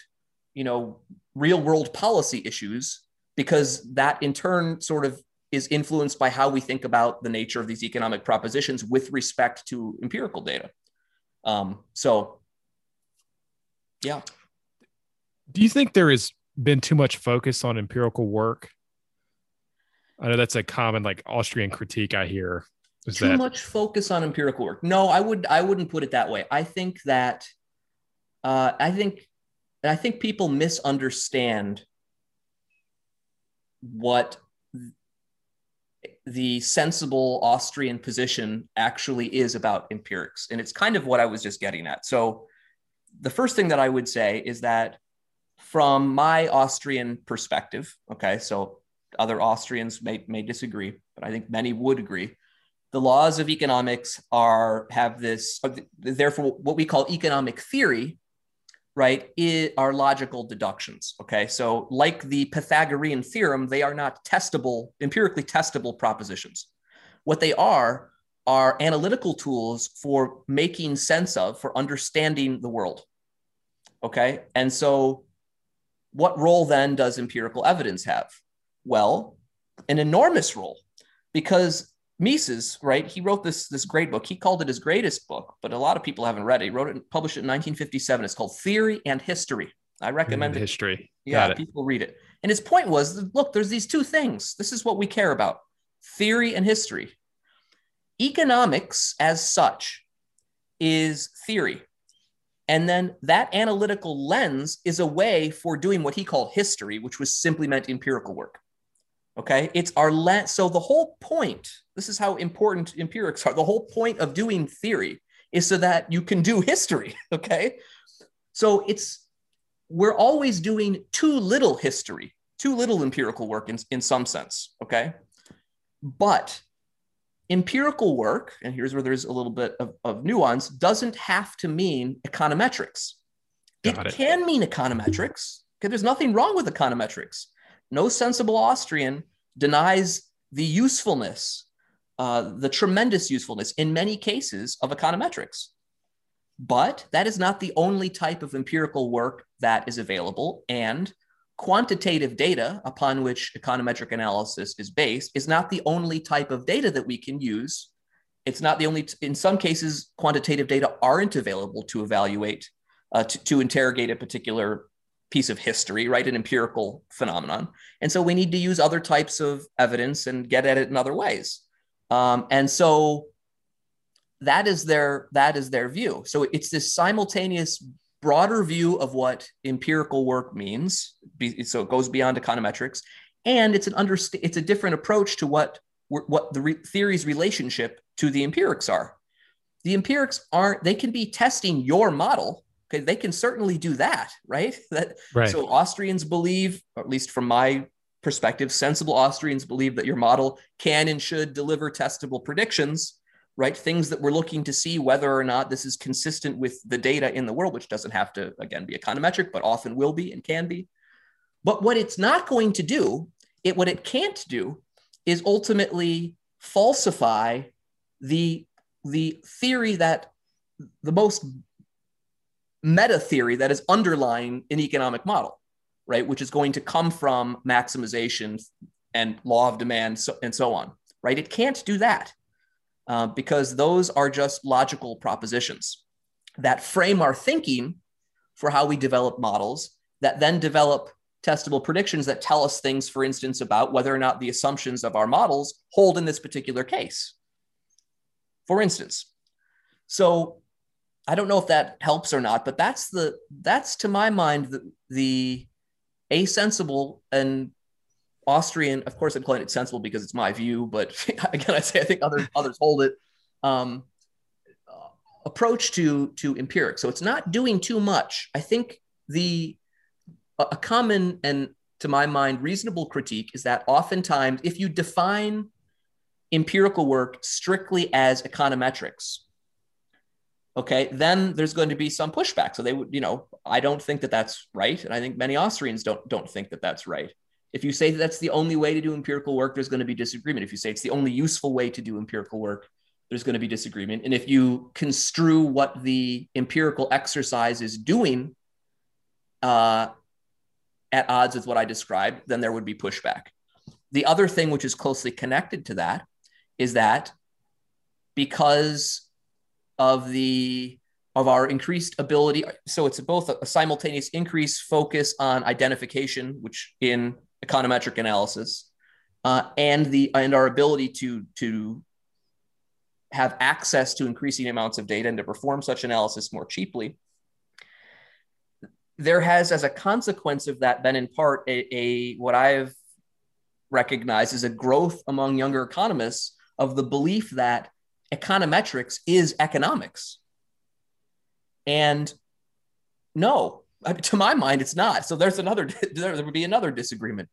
you know, real world policy issues, because that in turn sort of is influenced by how we think about the nature of these economic propositions with respect to empirical data. Um, so, yeah. Do you think there has been too much focus on empirical work I know that's a common like Austrian critique I hear. Is Too that... much focus on empirical work. No, I would I wouldn't put it that way. I think that uh, I think I think people misunderstand what the sensible Austrian position actually is about empirics. And it's kind of what I was just getting at. So, the first thing that I would say is that from my Austrian perspective, okay, so other Austrians may, may disagree, but I think many would agree. The laws of economics are have this, therefore, what we call economic theory, right, are logical deductions. Okay, so like the Pythagorean theorem, they are not testable, empirically testable propositions. What they are are analytical tools for making sense of, for understanding the world. Okay. And so, what role then does empirical evidence have? Well, an enormous role because Mises, right? He wrote this this great book. He called it his greatest book, but a lot of people haven't read it. He wrote it, published it in 1957. It's called Theory and History. I recommend Mm, it. history. Yeah, people read it. And his point was, look, there's these two things. This is what we care about: theory and history. Economics, as such, is theory. And then that analytical lens is a way for doing what he called history, which was simply meant empirical work. Okay. It's our lens. So the whole point, this is how important empirics are. The whole point of doing theory is so that you can do history. Okay. So it's, we're always doing too little history, too little empirical work in, in some sense. Okay. But empirical work, and here's where there's a little bit of, of nuance, doesn't have to mean econometrics. It, it. can mean econometrics. Okay, there's nothing wrong with econometrics. No sensible Austrian denies the usefulness, uh, the tremendous usefulness in many cases of econometrics. But that is not the only type of empirical work that is available. And quantitative data upon which econometric analysis is based is not the only type of data that we can use. It's not the only, in some cases, quantitative data aren't available to evaluate, uh, to, to interrogate a particular piece of history, right? An empirical phenomenon. And so we need to use other types of evidence and get at it in other ways. Um, and so that is their that is their view. So it's this simultaneous broader view of what empirical work means. So it goes beyond econometrics, and it's an underst- it's a different approach to what what the re- theory's relationship to the empirics are. The empirics aren't; they can be testing your model. Okay, they can certainly do that, right? That Right. so Austrians believe, or at least from my perspective, sensible Austrians believe that your model can and should deliver testable predictions right? Things that we're looking to see whether or not this is consistent with the data in the world, which doesn't have to, again, be econometric, but often will be and can be. But what it's not going to do, it what it can't do is ultimately falsify the, the theory that the most meta theory that is underlying an economic model, right? Which is going to come from maximization and law of demand so, and so on, right? It can't do that uh, because those are just logical propositions that frame our thinking for how we develop models that then develop testable predictions that tell us things, for instance, about whether or not the assumptions of our models hold in this particular case. For instance, so I don't know if that helps or not, but that's the that's to my mind the, the asensible and Austrian, of course, I'm calling it sensible because it's my view, but again, I say I think others others hold it. Um, approach to to empiric. So it's not doing too much. I think the a, a common and to my mind reasonable critique is that oftentimes if you define empirical work strictly as econometrics, okay, then there's going to be some pushback. So they would, you know, I don't think that that's right, and I think many Austrians don't don't think that that's right. If you say that that's the only way to do empirical work, there's going to be disagreement. If you say it's the only useful way to do empirical work, there's going to be disagreement. And if you construe what the empirical exercise is doing uh, at odds with what I described, then there would be pushback. The other thing, which is closely connected to that, is that because of the of our increased ability, so it's both a simultaneous increase focus on identification, which in econometric analysis, uh, and the and our ability to to have access to increasing amounts of data and to perform such analysis more cheaply. There has, as a consequence of that, been in part a, a what I've recognized as a growth among younger economists of the belief that econometrics is economics. And no, I mean, to my mind, it's not. So there's another, there would be another disagreement.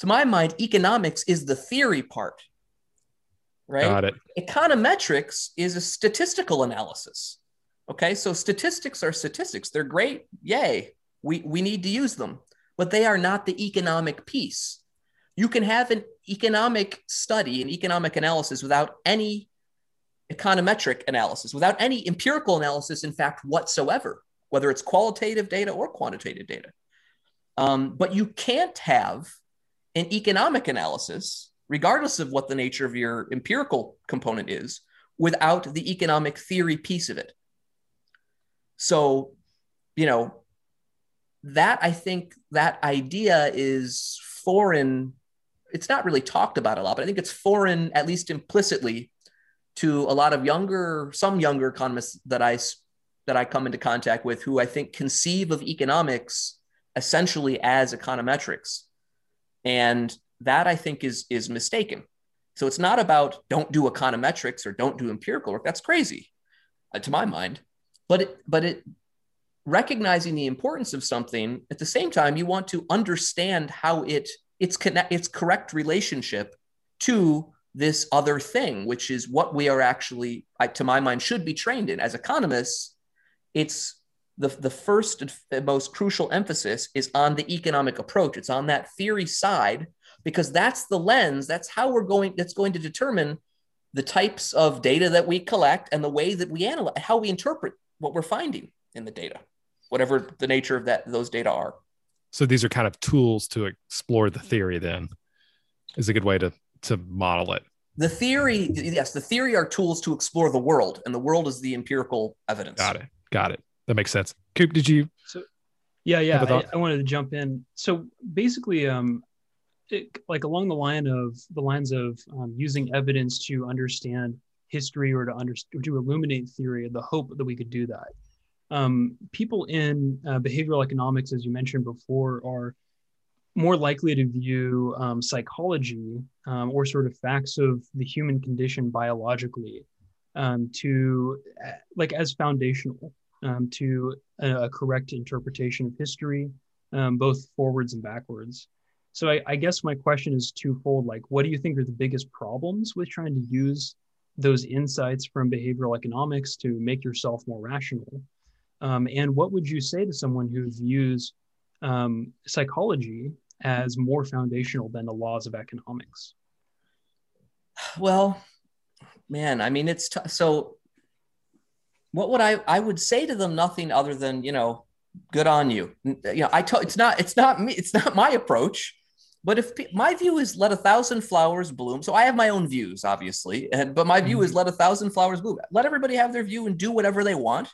To my mind, economics is the theory part, right? Got it. Econometrics is a statistical analysis. Okay, so statistics are statistics. They're great. Yay. We, we need to use them, but they are not the economic piece. You can have an economic study, an economic analysis without any econometric analysis, without any empirical analysis, in fact, whatsoever. whether it's qualitative data or quantitative data. Um, but you can't have an economic analysis, regardless of what the nature of your empirical component is, without the economic theory piece of it. So, you know, that I think that idea is foreign. It's not really talked about a lot, but I think it's foreign, at least implicitly, to a lot of younger, some younger economists that I that I come into contact with, who I think conceive of economics essentially as econometrics, and that I think is is mistaken. So it's not about don't do econometrics or don't do empirical work. That's crazy, uh, to my mind. But it, but it recognizing the importance of something at the same time you want to understand how it its connect its correct relationship to this other thing which is what we are actually to my mind should be trained in as economists it's the, the first and most crucial emphasis is on the economic approach it's on that theory side because that's the lens that's how we're going that's going to determine the types of data that we collect and the way that we analyze how we interpret what we're finding in the data whatever the nature of that those data are. So these are kind of tools to explore the theory. Then is a good way to to model it. The theory, yes, the theory are tools to explore the world, and the world is the empirical evidence. Got it. Got it. That makes sense. Coop, did you? So, yeah, yeah. I, I, wanted to jump in. So basically, um, it, like along the line of the lines of um, using evidence to understand history or to understand to illuminate theory, the hope that we could do that um, people in uh, behavioral economics, as you mentioned before, are more likely to view um, psychology um, or sort of facts of the human condition biologically um, to uh, like as foundational um, to a, a, correct interpretation of history, um, both forwards and backwards. So I, I guess my question is twofold. Like, what do you think are the biggest problems with trying to use those insights from behavioral economics to make yourself more rational? Um, and what would you say to someone who views um, psychology as more foundational than the laws of economics? Well, man, I mean, it's t- so. What would I? I would say to them nothing other than you know, good on you. You know, I told it's not it's not me it's not my approach. But if my view is let a thousand flowers bloom, so I have my own views, obviously, and but my view mm-hmm. is let a thousand flowers bloom. Let everybody have their view and do whatever they want.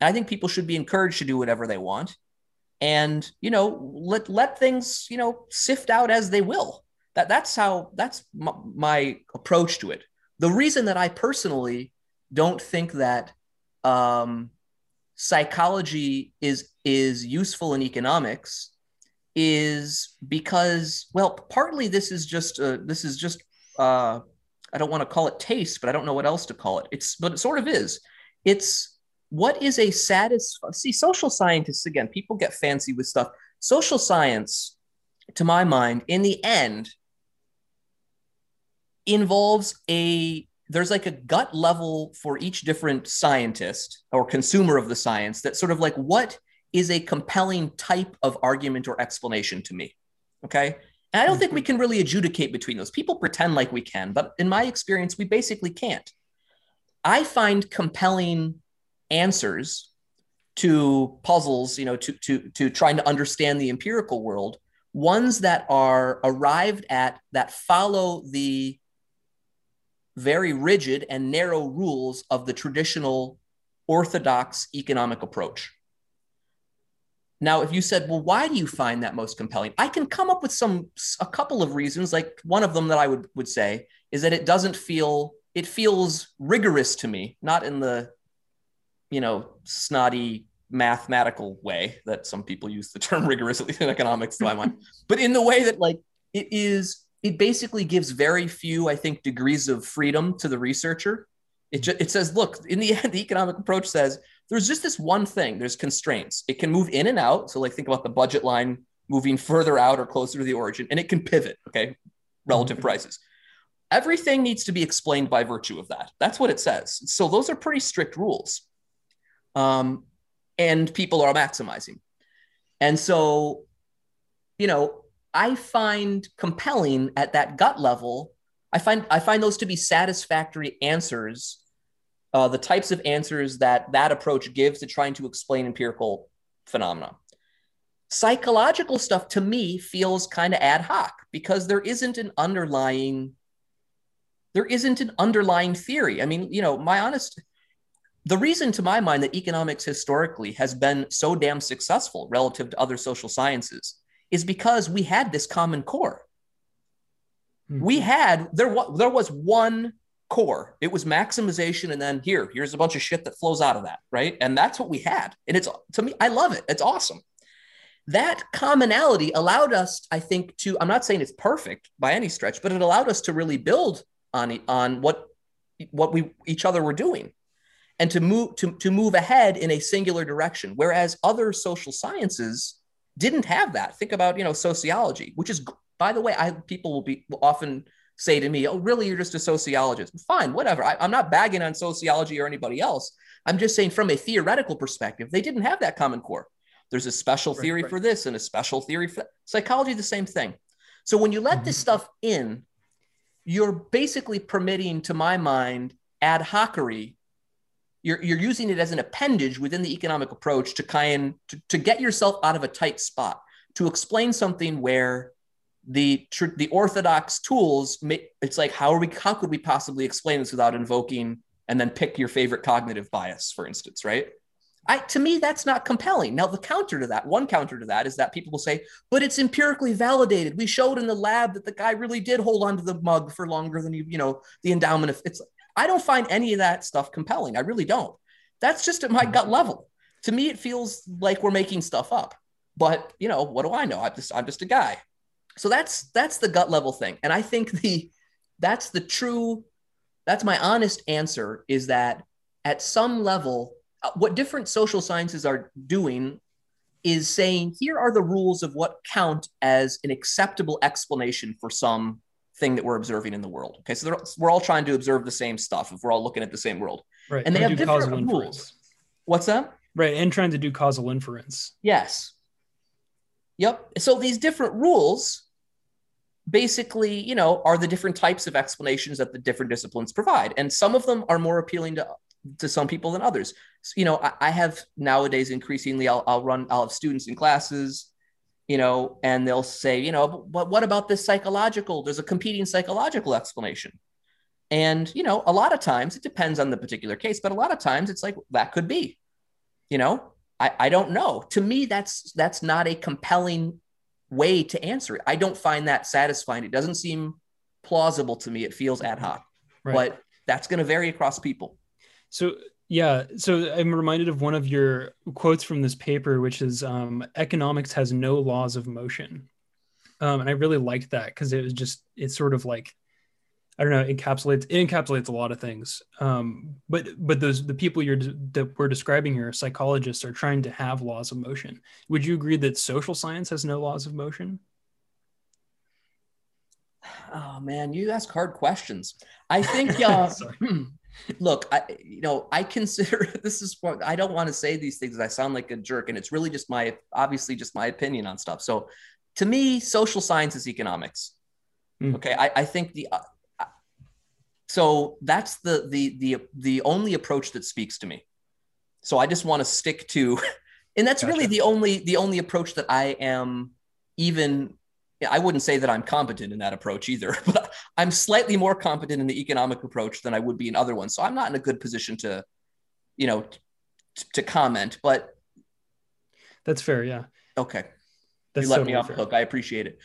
And I think people should be encouraged to do whatever they want and, you know, let, let things, you know, sift out as they will. That, that's how, that's my, my approach to it. The reason that I personally don't think that um, psychology is, is useful in economics is because, well, partly this is just, uh, this is just, uh, I don't want to call it taste, but I don't know what else to call it. It's, but it sort of is. It's what is a satisfy see social scientists again people get fancy with stuff. Social science to my mind in the end involves a there's like a gut level for each different scientist or consumer of the science that sort of like what is a compelling type of argument or explanation to me okay? And i don't think we mm-hmm. can really adjudicate between those. People pretend like we can but in my experience we basically can't. I find compelling answers to puzzles, you know, to, to, to trying to understand the empirical world, ones that are arrived at that follow the very rigid and narrow rules of the traditional orthodox economic approach. Now, if you said, well, why do you find that most compelling? I can come up with some, a couple of reasons. Like one of them that I would, would say is that it doesn't feel, it feels rigorous to me, not in the you know, snotty mathematical way that some people use the term rigorously in economics to my mind, but in the way that like it is, it basically gives very few, I think, degrees of freedom to the researcher. It, just, it says, look, in the end, the economic approach says there's just this one thing. There's constraints. It can move in and out. So like think about the budget line moving further out or closer to the origin, and it can pivot. Okay, relative mm-hmm. prices. Everything needs to be explained by virtue of that. That's what it says. So those are pretty strict rules um, and people are maximizing. And so, you know, I find compelling at that gut level. I find I find those to be satisfactory answers uh, the types of answers that that approach gives to trying to explain empirical phenomena. Psychological stuff to me feels kind of ad hoc because there isn't an underlying there isn't an underlying theory. I mean, you know, my honest the reason to my mind that economics historically has been so damn successful relative to other social sciences is because we had this common core. Mm-hmm. We had there was there was one core. It was maximization, and then here, here's a bunch of shit that flows out of that, right? And that's what we had. And it's to me, I love it. It's awesome. That commonality allowed us, I think, to I'm not saying it's perfect by any stretch, but it allowed us to really build on on what what we each other were doing and to move to, to move ahead in a singular direction. Whereas other social sciences didn't have that. Think about you know sociology which is by the way i people will be will often say to me oh really you're just a sociologist. Fine whatever. I, i'm not bagging on sociology or anybody else. I'm just saying from a theoretical perspective they didn't have that common core. There's a special theory right, right. for this and a special theory for that. psychology the same thing. So when you let mm-hmm. this stuff in you're basically permitting to my mind ad hocery you're, you're using it as an appendage within the economic approach to kind to, to get yourself out of a tight spot to explain something where the the orthodox tools it's like how are we how could we possibly explain this without invoking and then pick your favorite cognitive bias for instance right I, to me, that's not compelling. Now, the counter to that, one counter to that is that people will say, but it's empirically validated. We showed in the lab that the guy really did hold onto the mug for longer than you, you know, the endowment of it's. I don't find any of that stuff compelling. I really don't. That's just at my gut level. To me, it feels like we're making stuff up. But you know, what do I know? I'm just I'm just a guy. So that's that's the gut level thing. And I think the that's the true, that's my honest answer is that at some level, uh, what different social sciences are doing is saying here are the rules of what count as an acceptable explanation for some thing that we're observing in the world. Okay, so we're all trying to observe the same stuff if we're all looking at the same world. Right. And they have different rules. Inference. What's that? Right, and trying to do causal inference. Yes. Yep. So these different rules basically, you know, are the different types of explanations that the different disciplines provide. And some of them are more appealing to to some people than others. So, you know, I, I have nowadays increasingly, I'll, I'll run, I'll have students in classes, you know, and they'll say, you know, but what about this psychological? There's a competing psychological explanation. And, you know, a lot of times it depends on the particular case, but a lot of times it's like that could be, you know, I, I don't know. To me, that's that's not a compelling way to answer it. I don't find that satisfying. It doesn't seem plausible to me. It feels ad hoc, right. but that's going to vary across people. So yeah, so I'm reminded of one of your quotes from this paper, which is um, "Economics has no laws of motion," um, and I really liked that because it was just it's sort of like I don't know encapsulates it encapsulates a lot of things. Um, but but those the people you're that we're describing here, psychologists, are trying to have laws of motion. Would you agree that social science has no laws of motion? Oh man, you ask hard questions. I think uh, look i you know i consider this is what i don't want to say these things i sound like a jerk and it's really just my obviously just my opinion on stuff so to me social science is economics mm. okay I, I think the uh, so that's the the the the only approach that speaks to me so i just want to stick to and that's gotcha. really the only the only approach that i am even I wouldn't say that I'm competent in that approach either, but I'm slightly more competent in the economic approach than I would be in other ones. So I'm not in a good position to, you know, t- to comment, but that's fair. Yeah. Okay. That's you let totally me off the hook. I appreciate it.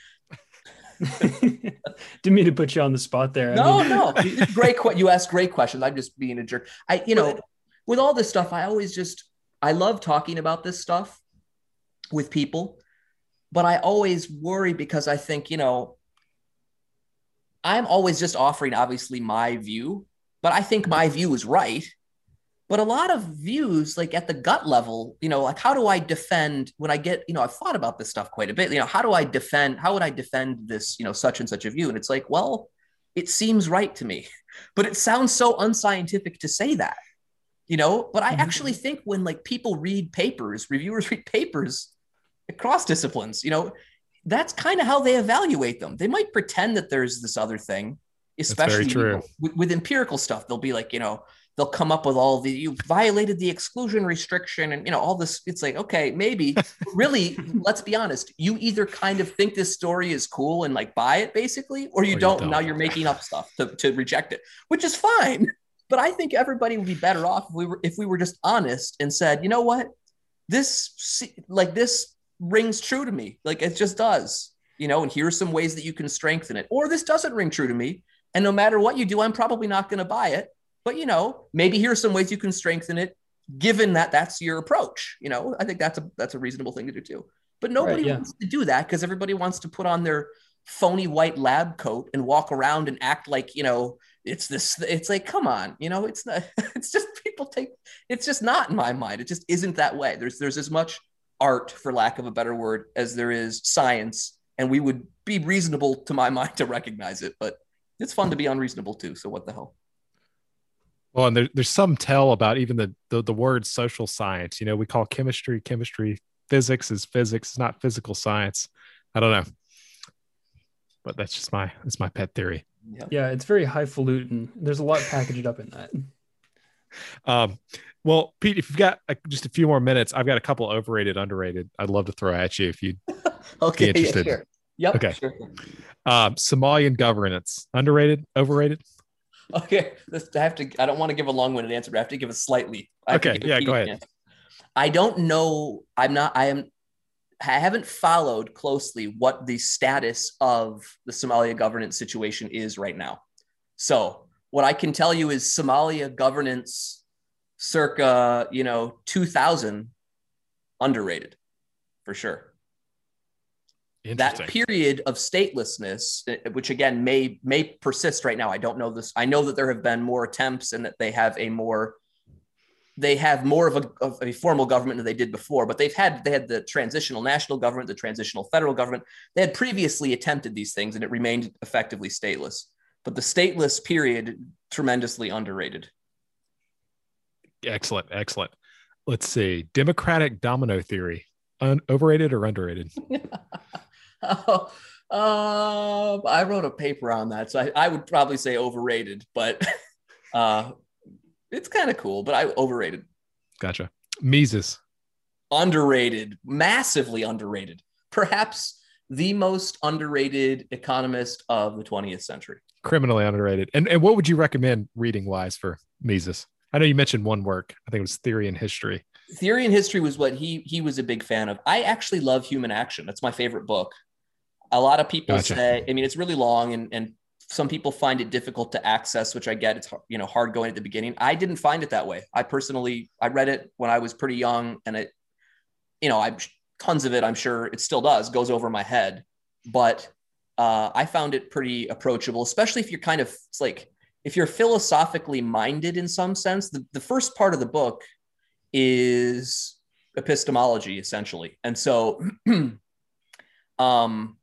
Didn't mean to put you on the spot there. No, I mean... no. Great. Que- you ask great questions. I'm just being a jerk. I, you know, with all this stuff, I always just, I love talking about this stuff with people but I always worry because I think, you know, I'm always just offering obviously my view, but I think my view is right. But a lot of views, like at the gut level, you know, like how do I defend when I get, you know, I've thought about this stuff quite a bit. You know, how do I defend, how would I defend this, you know, such and such a view? And it's like, well, it seems right to me, but it sounds so unscientific to say that, you know. But I mm-hmm. actually think when like people read papers, reviewers read papers, across disciplines. You know, that's kind of how they evaluate them. They might pretend that there's this other thing, especially with, with, empirical stuff. They'll be like, you know, they'll come up with all the you violated the exclusion restriction and you know all this it's like okay maybe. Really let's be honest you either kind of think this story is cool and like buy it basically or you, or don't, you don't. now you're making up stuff to, to reject it which is fine. But i think everybody would be better off if we were if we were just honest and said you know what? This like this rings true to me like it just does you know and here's some ways that you can strengthen it or this doesn't ring true to me and no matter what you do i'm probably not going to buy it but you know, maybe here's some ways you can strengthen it, given that that's your approach. You know, I think that's a that's a reasonable thing to do too. But nobody right, yeah. wants to do that because everybody wants to put on their phony white lab coat and walk around and act like you know it's this it's like come on you know it's not it's just people take it's just not in my mind it just isn't that way there's there's as much art for lack of a better word as there is science and we would be reasonable to my mind to recognize it but it's fun to be unreasonable too so what the hell well, and there, there's some tell about even the, the the word social science. You know, we call chemistry chemistry, physics is physics, it's not physical science. I don't know, but that's just my that's my pet theory. Yeah, yeah it's very highfalutin. There's a lot packaged up in that. Um, well, Pete, if you've got just a few more minutes, I've got a couple overrated, underrated. I'd love to throw at you if you okay, be interested. Yeah, sure. Yep. Okay. Sure. Um, Somalian governance, underrated, overrated? Okay, this, I have to. I don't want to give a long-winded answer, but I have to give a slightly. Okay, yeah, go ahead. Answer. I don't know. I'm not. I am. I haven't followed closely what the status of the Somalia governance situation is right now. So what I can tell you is Somalia governance, circa you know 2000, underrated, for sure. That period of statelessness eh, which again may may persist right now. I don't know this. I know that there have been more attempts and that they have a more they have more of a, of a formal government than they did before but they've had they had the transitional national government the transitional federal government. They had previously attempted these things and it remained effectively stateless but the stateless period tremendously underrated excellent excellent let's see democratic domino theory Un- overrated or underrated Oh, uh, I wrote a paper on that, so I, I would probably say overrated, but uh, it's kind of cool. But I overrated. Gotcha. Mises. Underrated, massively underrated. Perhaps the most underrated economist of the 20th century. Criminally underrated. And and what would you recommend reading wise for Mises? I know you mentioned one work. I think it was Theory and History. Theory and History was what he he was a big fan of. I actually love Human Action. That's my favorite book. A lot of people gotcha. say, I mean, it's really long and, and some people find it difficult to access, which I get. It's you know hard going at the beginning. I didn't find it that way. I personally I read it when I was pretty young, and it, you know, I tons of it. I'm sure it still does goes over my head, but uh, I found it pretty approachable, especially if you're kind of it's like if you're philosophically minded in some sense. The, the first part of the book is epistemology essentially, and so um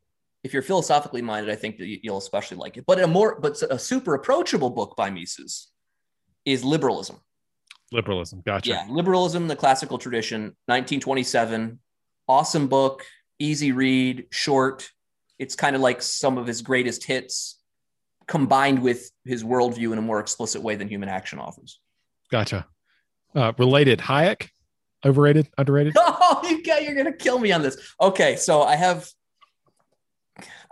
if you're philosophically minded, I think that you'll especially like it. But a more, but a super approachable book by Mises is Liberalism. Liberalism, gotcha. Yeah, Liberalism, the classical tradition, 1927. Awesome book, easy read, short. It's kind of like some of his greatest hits combined with his worldview in a more explicit way than Human Action offers. Gotcha. Uh, related, Hayek, overrated, underrated? Oh, you got, you're going to kill me on this. Okay, so I have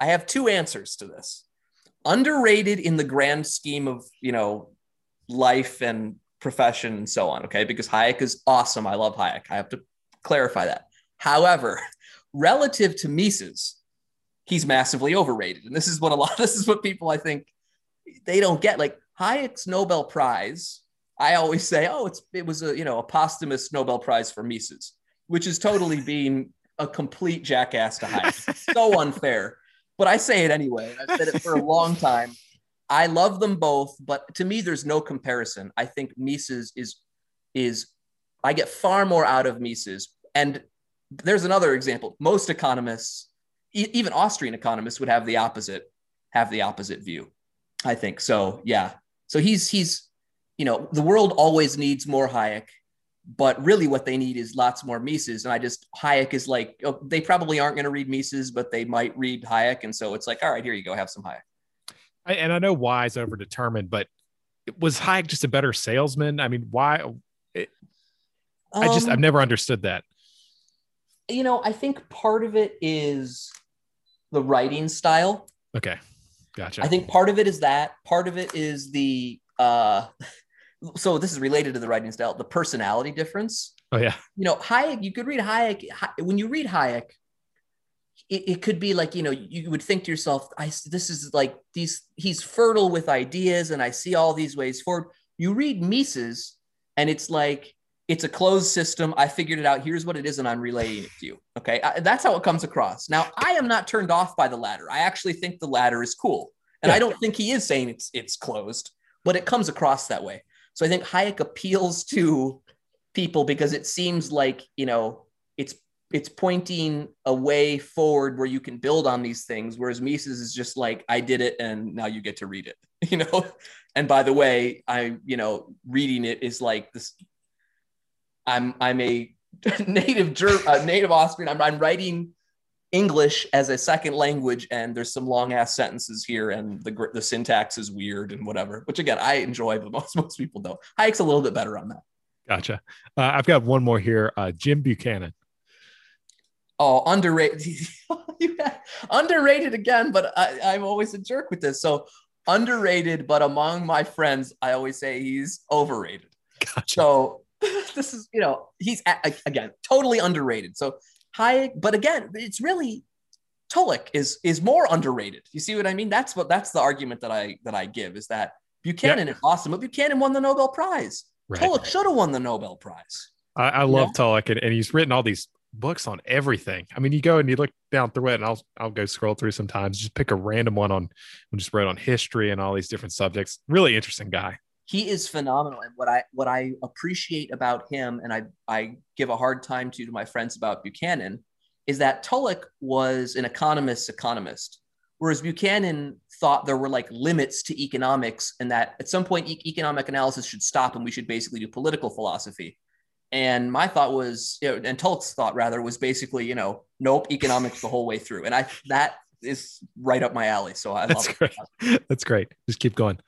I have two answers to this. Underrated in the grand scheme of, you know, life and profession and so on, okay? Because Hayek is awesome. I love Hayek. I have to clarify that. However, relative to Mises, he's massively overrated. And this is what a lot this is what people I think they don't get like Hayek's Nobel Prize. I always say, "Oh, it's it was a, you know, a posthumous Nobel Prize for Mises," which is totally being a complete jackass to Hayek. so unfair but I say it anyway. I've said it for a long time. I love them both, but to me, there's no comparison. I think Mises is is I get far more out of Mises. And there's another example. Most economists, e- even Austrian economists, would have the opposite have the opposite view. I think so. Yeah. So he's he's you know the world always needs more Hayek but really what they need is lots more Mises. And I just Hayek is like oh, they probably aren't going to read Mises, but they might read Hayek, and so it's like, all right, here you go, have some Hayek. I, and I know why is overdetermined, but was Hayek just a better salesman? I mean, why? It, I just I've Um, never understood that. you know, I think part of it is the writing style. Okay, gotcha. I think part of it is that. Part of it is the uh so this is related to the writing style, the personality difference. oh yeah, You know, Hayek, you could read Hayek when you read Hayek, it, it could be like, you know, you would think to yourself, I this is like these he's fertile with ideas and I see all these ways forward. You read Mises and it's like it's a closed system. I figured it out. Here's what it is, and I'm relaying it to you. Okay, I, that's how it comes across. Now, I am not turned off by the ladder. I actually think the ladder is cool, and Yeah. I don't think he is saying it's it's closed, but it comes across that way. So I think Hayek appeals to people because it seems like you know it's it's pointing a way forward where you can build on these things, whereas Mises is just like I did it, and now you get to read it. You know, and by the way, I you know reading it is like this I'm I'm a native Ger- uh, native Austrian. I'm, I'm writing English as a second language, and there's some long ass sentences here, and the the syntax is weird and whatever. Which again, I enjoy, but most most people don't. Hayek's a little bit better on that. gotcha. Uh, I've got one more here. Uh, Jim Buchanan. Oh, underrated, underrated again. But I, I'm always a jerk with this. So underrated, but among my friends, I always say he's overrated. Gotcha. So this is, you know, he's again totally underrated. So Hayek, but again, it's really Tullock is is more underrated. You see what I mean? That's what that's the argument that I that I give is that Buchanan is awesome, but Buchanan won the Nobel Prize. Right. Tullock should have won the Nobel Prize. I, I love Tullock, and, and he's written all these books on everything. I mean, you go and you look down through it, and I'll I'll go scroll through sometimes, just pick a random one on, and just wrote on history and all these different subjects. Really interesting guy. He is phenomenal, and what I what I appreciate about him, and I I give a hard time to to my friends about Buchanan, is that Tullock was an economist's economist, whereas Buchanan thought there were like limits to economics, and that at some point e- economic analysis should stop, and we should basically do political philosophy. And my thought was, you know, and Tullock's thought rather was basically, you know, nope, economics the whole way through, and I that is right up my alley. So I That's love great. it. That's great. Just keep going.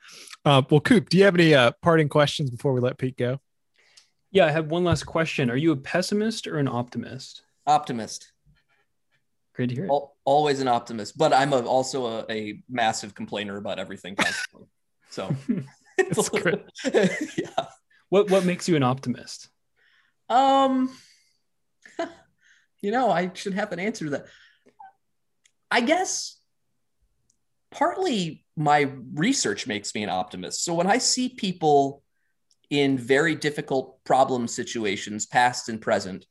Uh, well, Coop, do you have any uh, parting questions before we let Pete go? Yeah, I have one last question. Are you a pessimist or an optimist? Optimist. Great to hear. it. Al- always an optimist, but I'm a, also a, a massive complainer about everything constantly. So That's great. yeah. What what makes you an optimist? Um, you know, I should have an answer to that. I guess partly my research makes me an optimist. So when I see people in very difficult problem situations, past and present,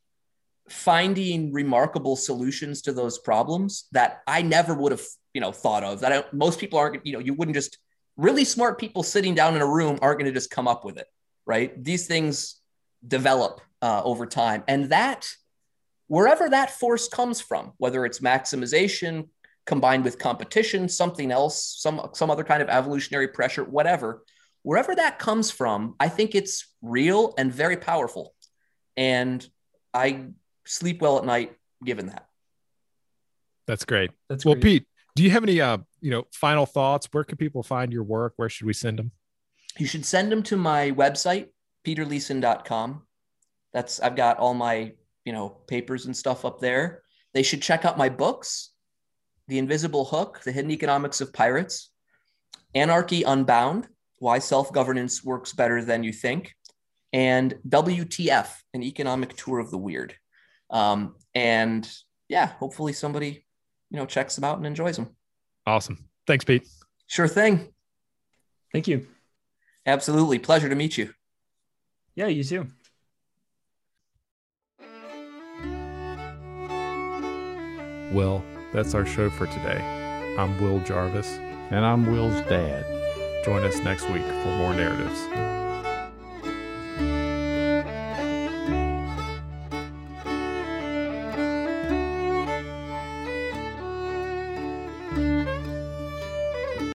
finding remarkable solutions to those problems that I never would have, you know, thought of. That I, most people aren't, you know, you wouldn't just really smart people sitting down in a room aren't going to just come up with it, right? These things develop uh, over time, and that wherever that force comes from, whether it's maximization combined with competition, something else, some some other kind of evolutionary pressure, whatever, wherever that comes from, I think it's real and very powerful, and I sleep well at night given that. That's great. That's Well, great. Pete, do you have any uh, you know, final thoughts? Where can people find your work? Where should we send them? You should send them to my website, peterleeson.com. That's I've got all my, you know, papers and stuff up there. They should check out my books, The Invisible Hook, The Hidden Economics of Pirates, Anarchy Unbound, Why Self-Governance Works Better Than You Think, and WTF, An Economic Tour of the Weird. Um, and yeah, hopefully somebody, you know, checks them out and enjoys them. Awesome. Thanks, Pete. Sure thing. Thank you. Absolutely. Pleasure to meet you. Yeah, you too. Well, that's our show for today. I'm Will Jarvis. And I'm Will's dad. Join us next week for more narratives.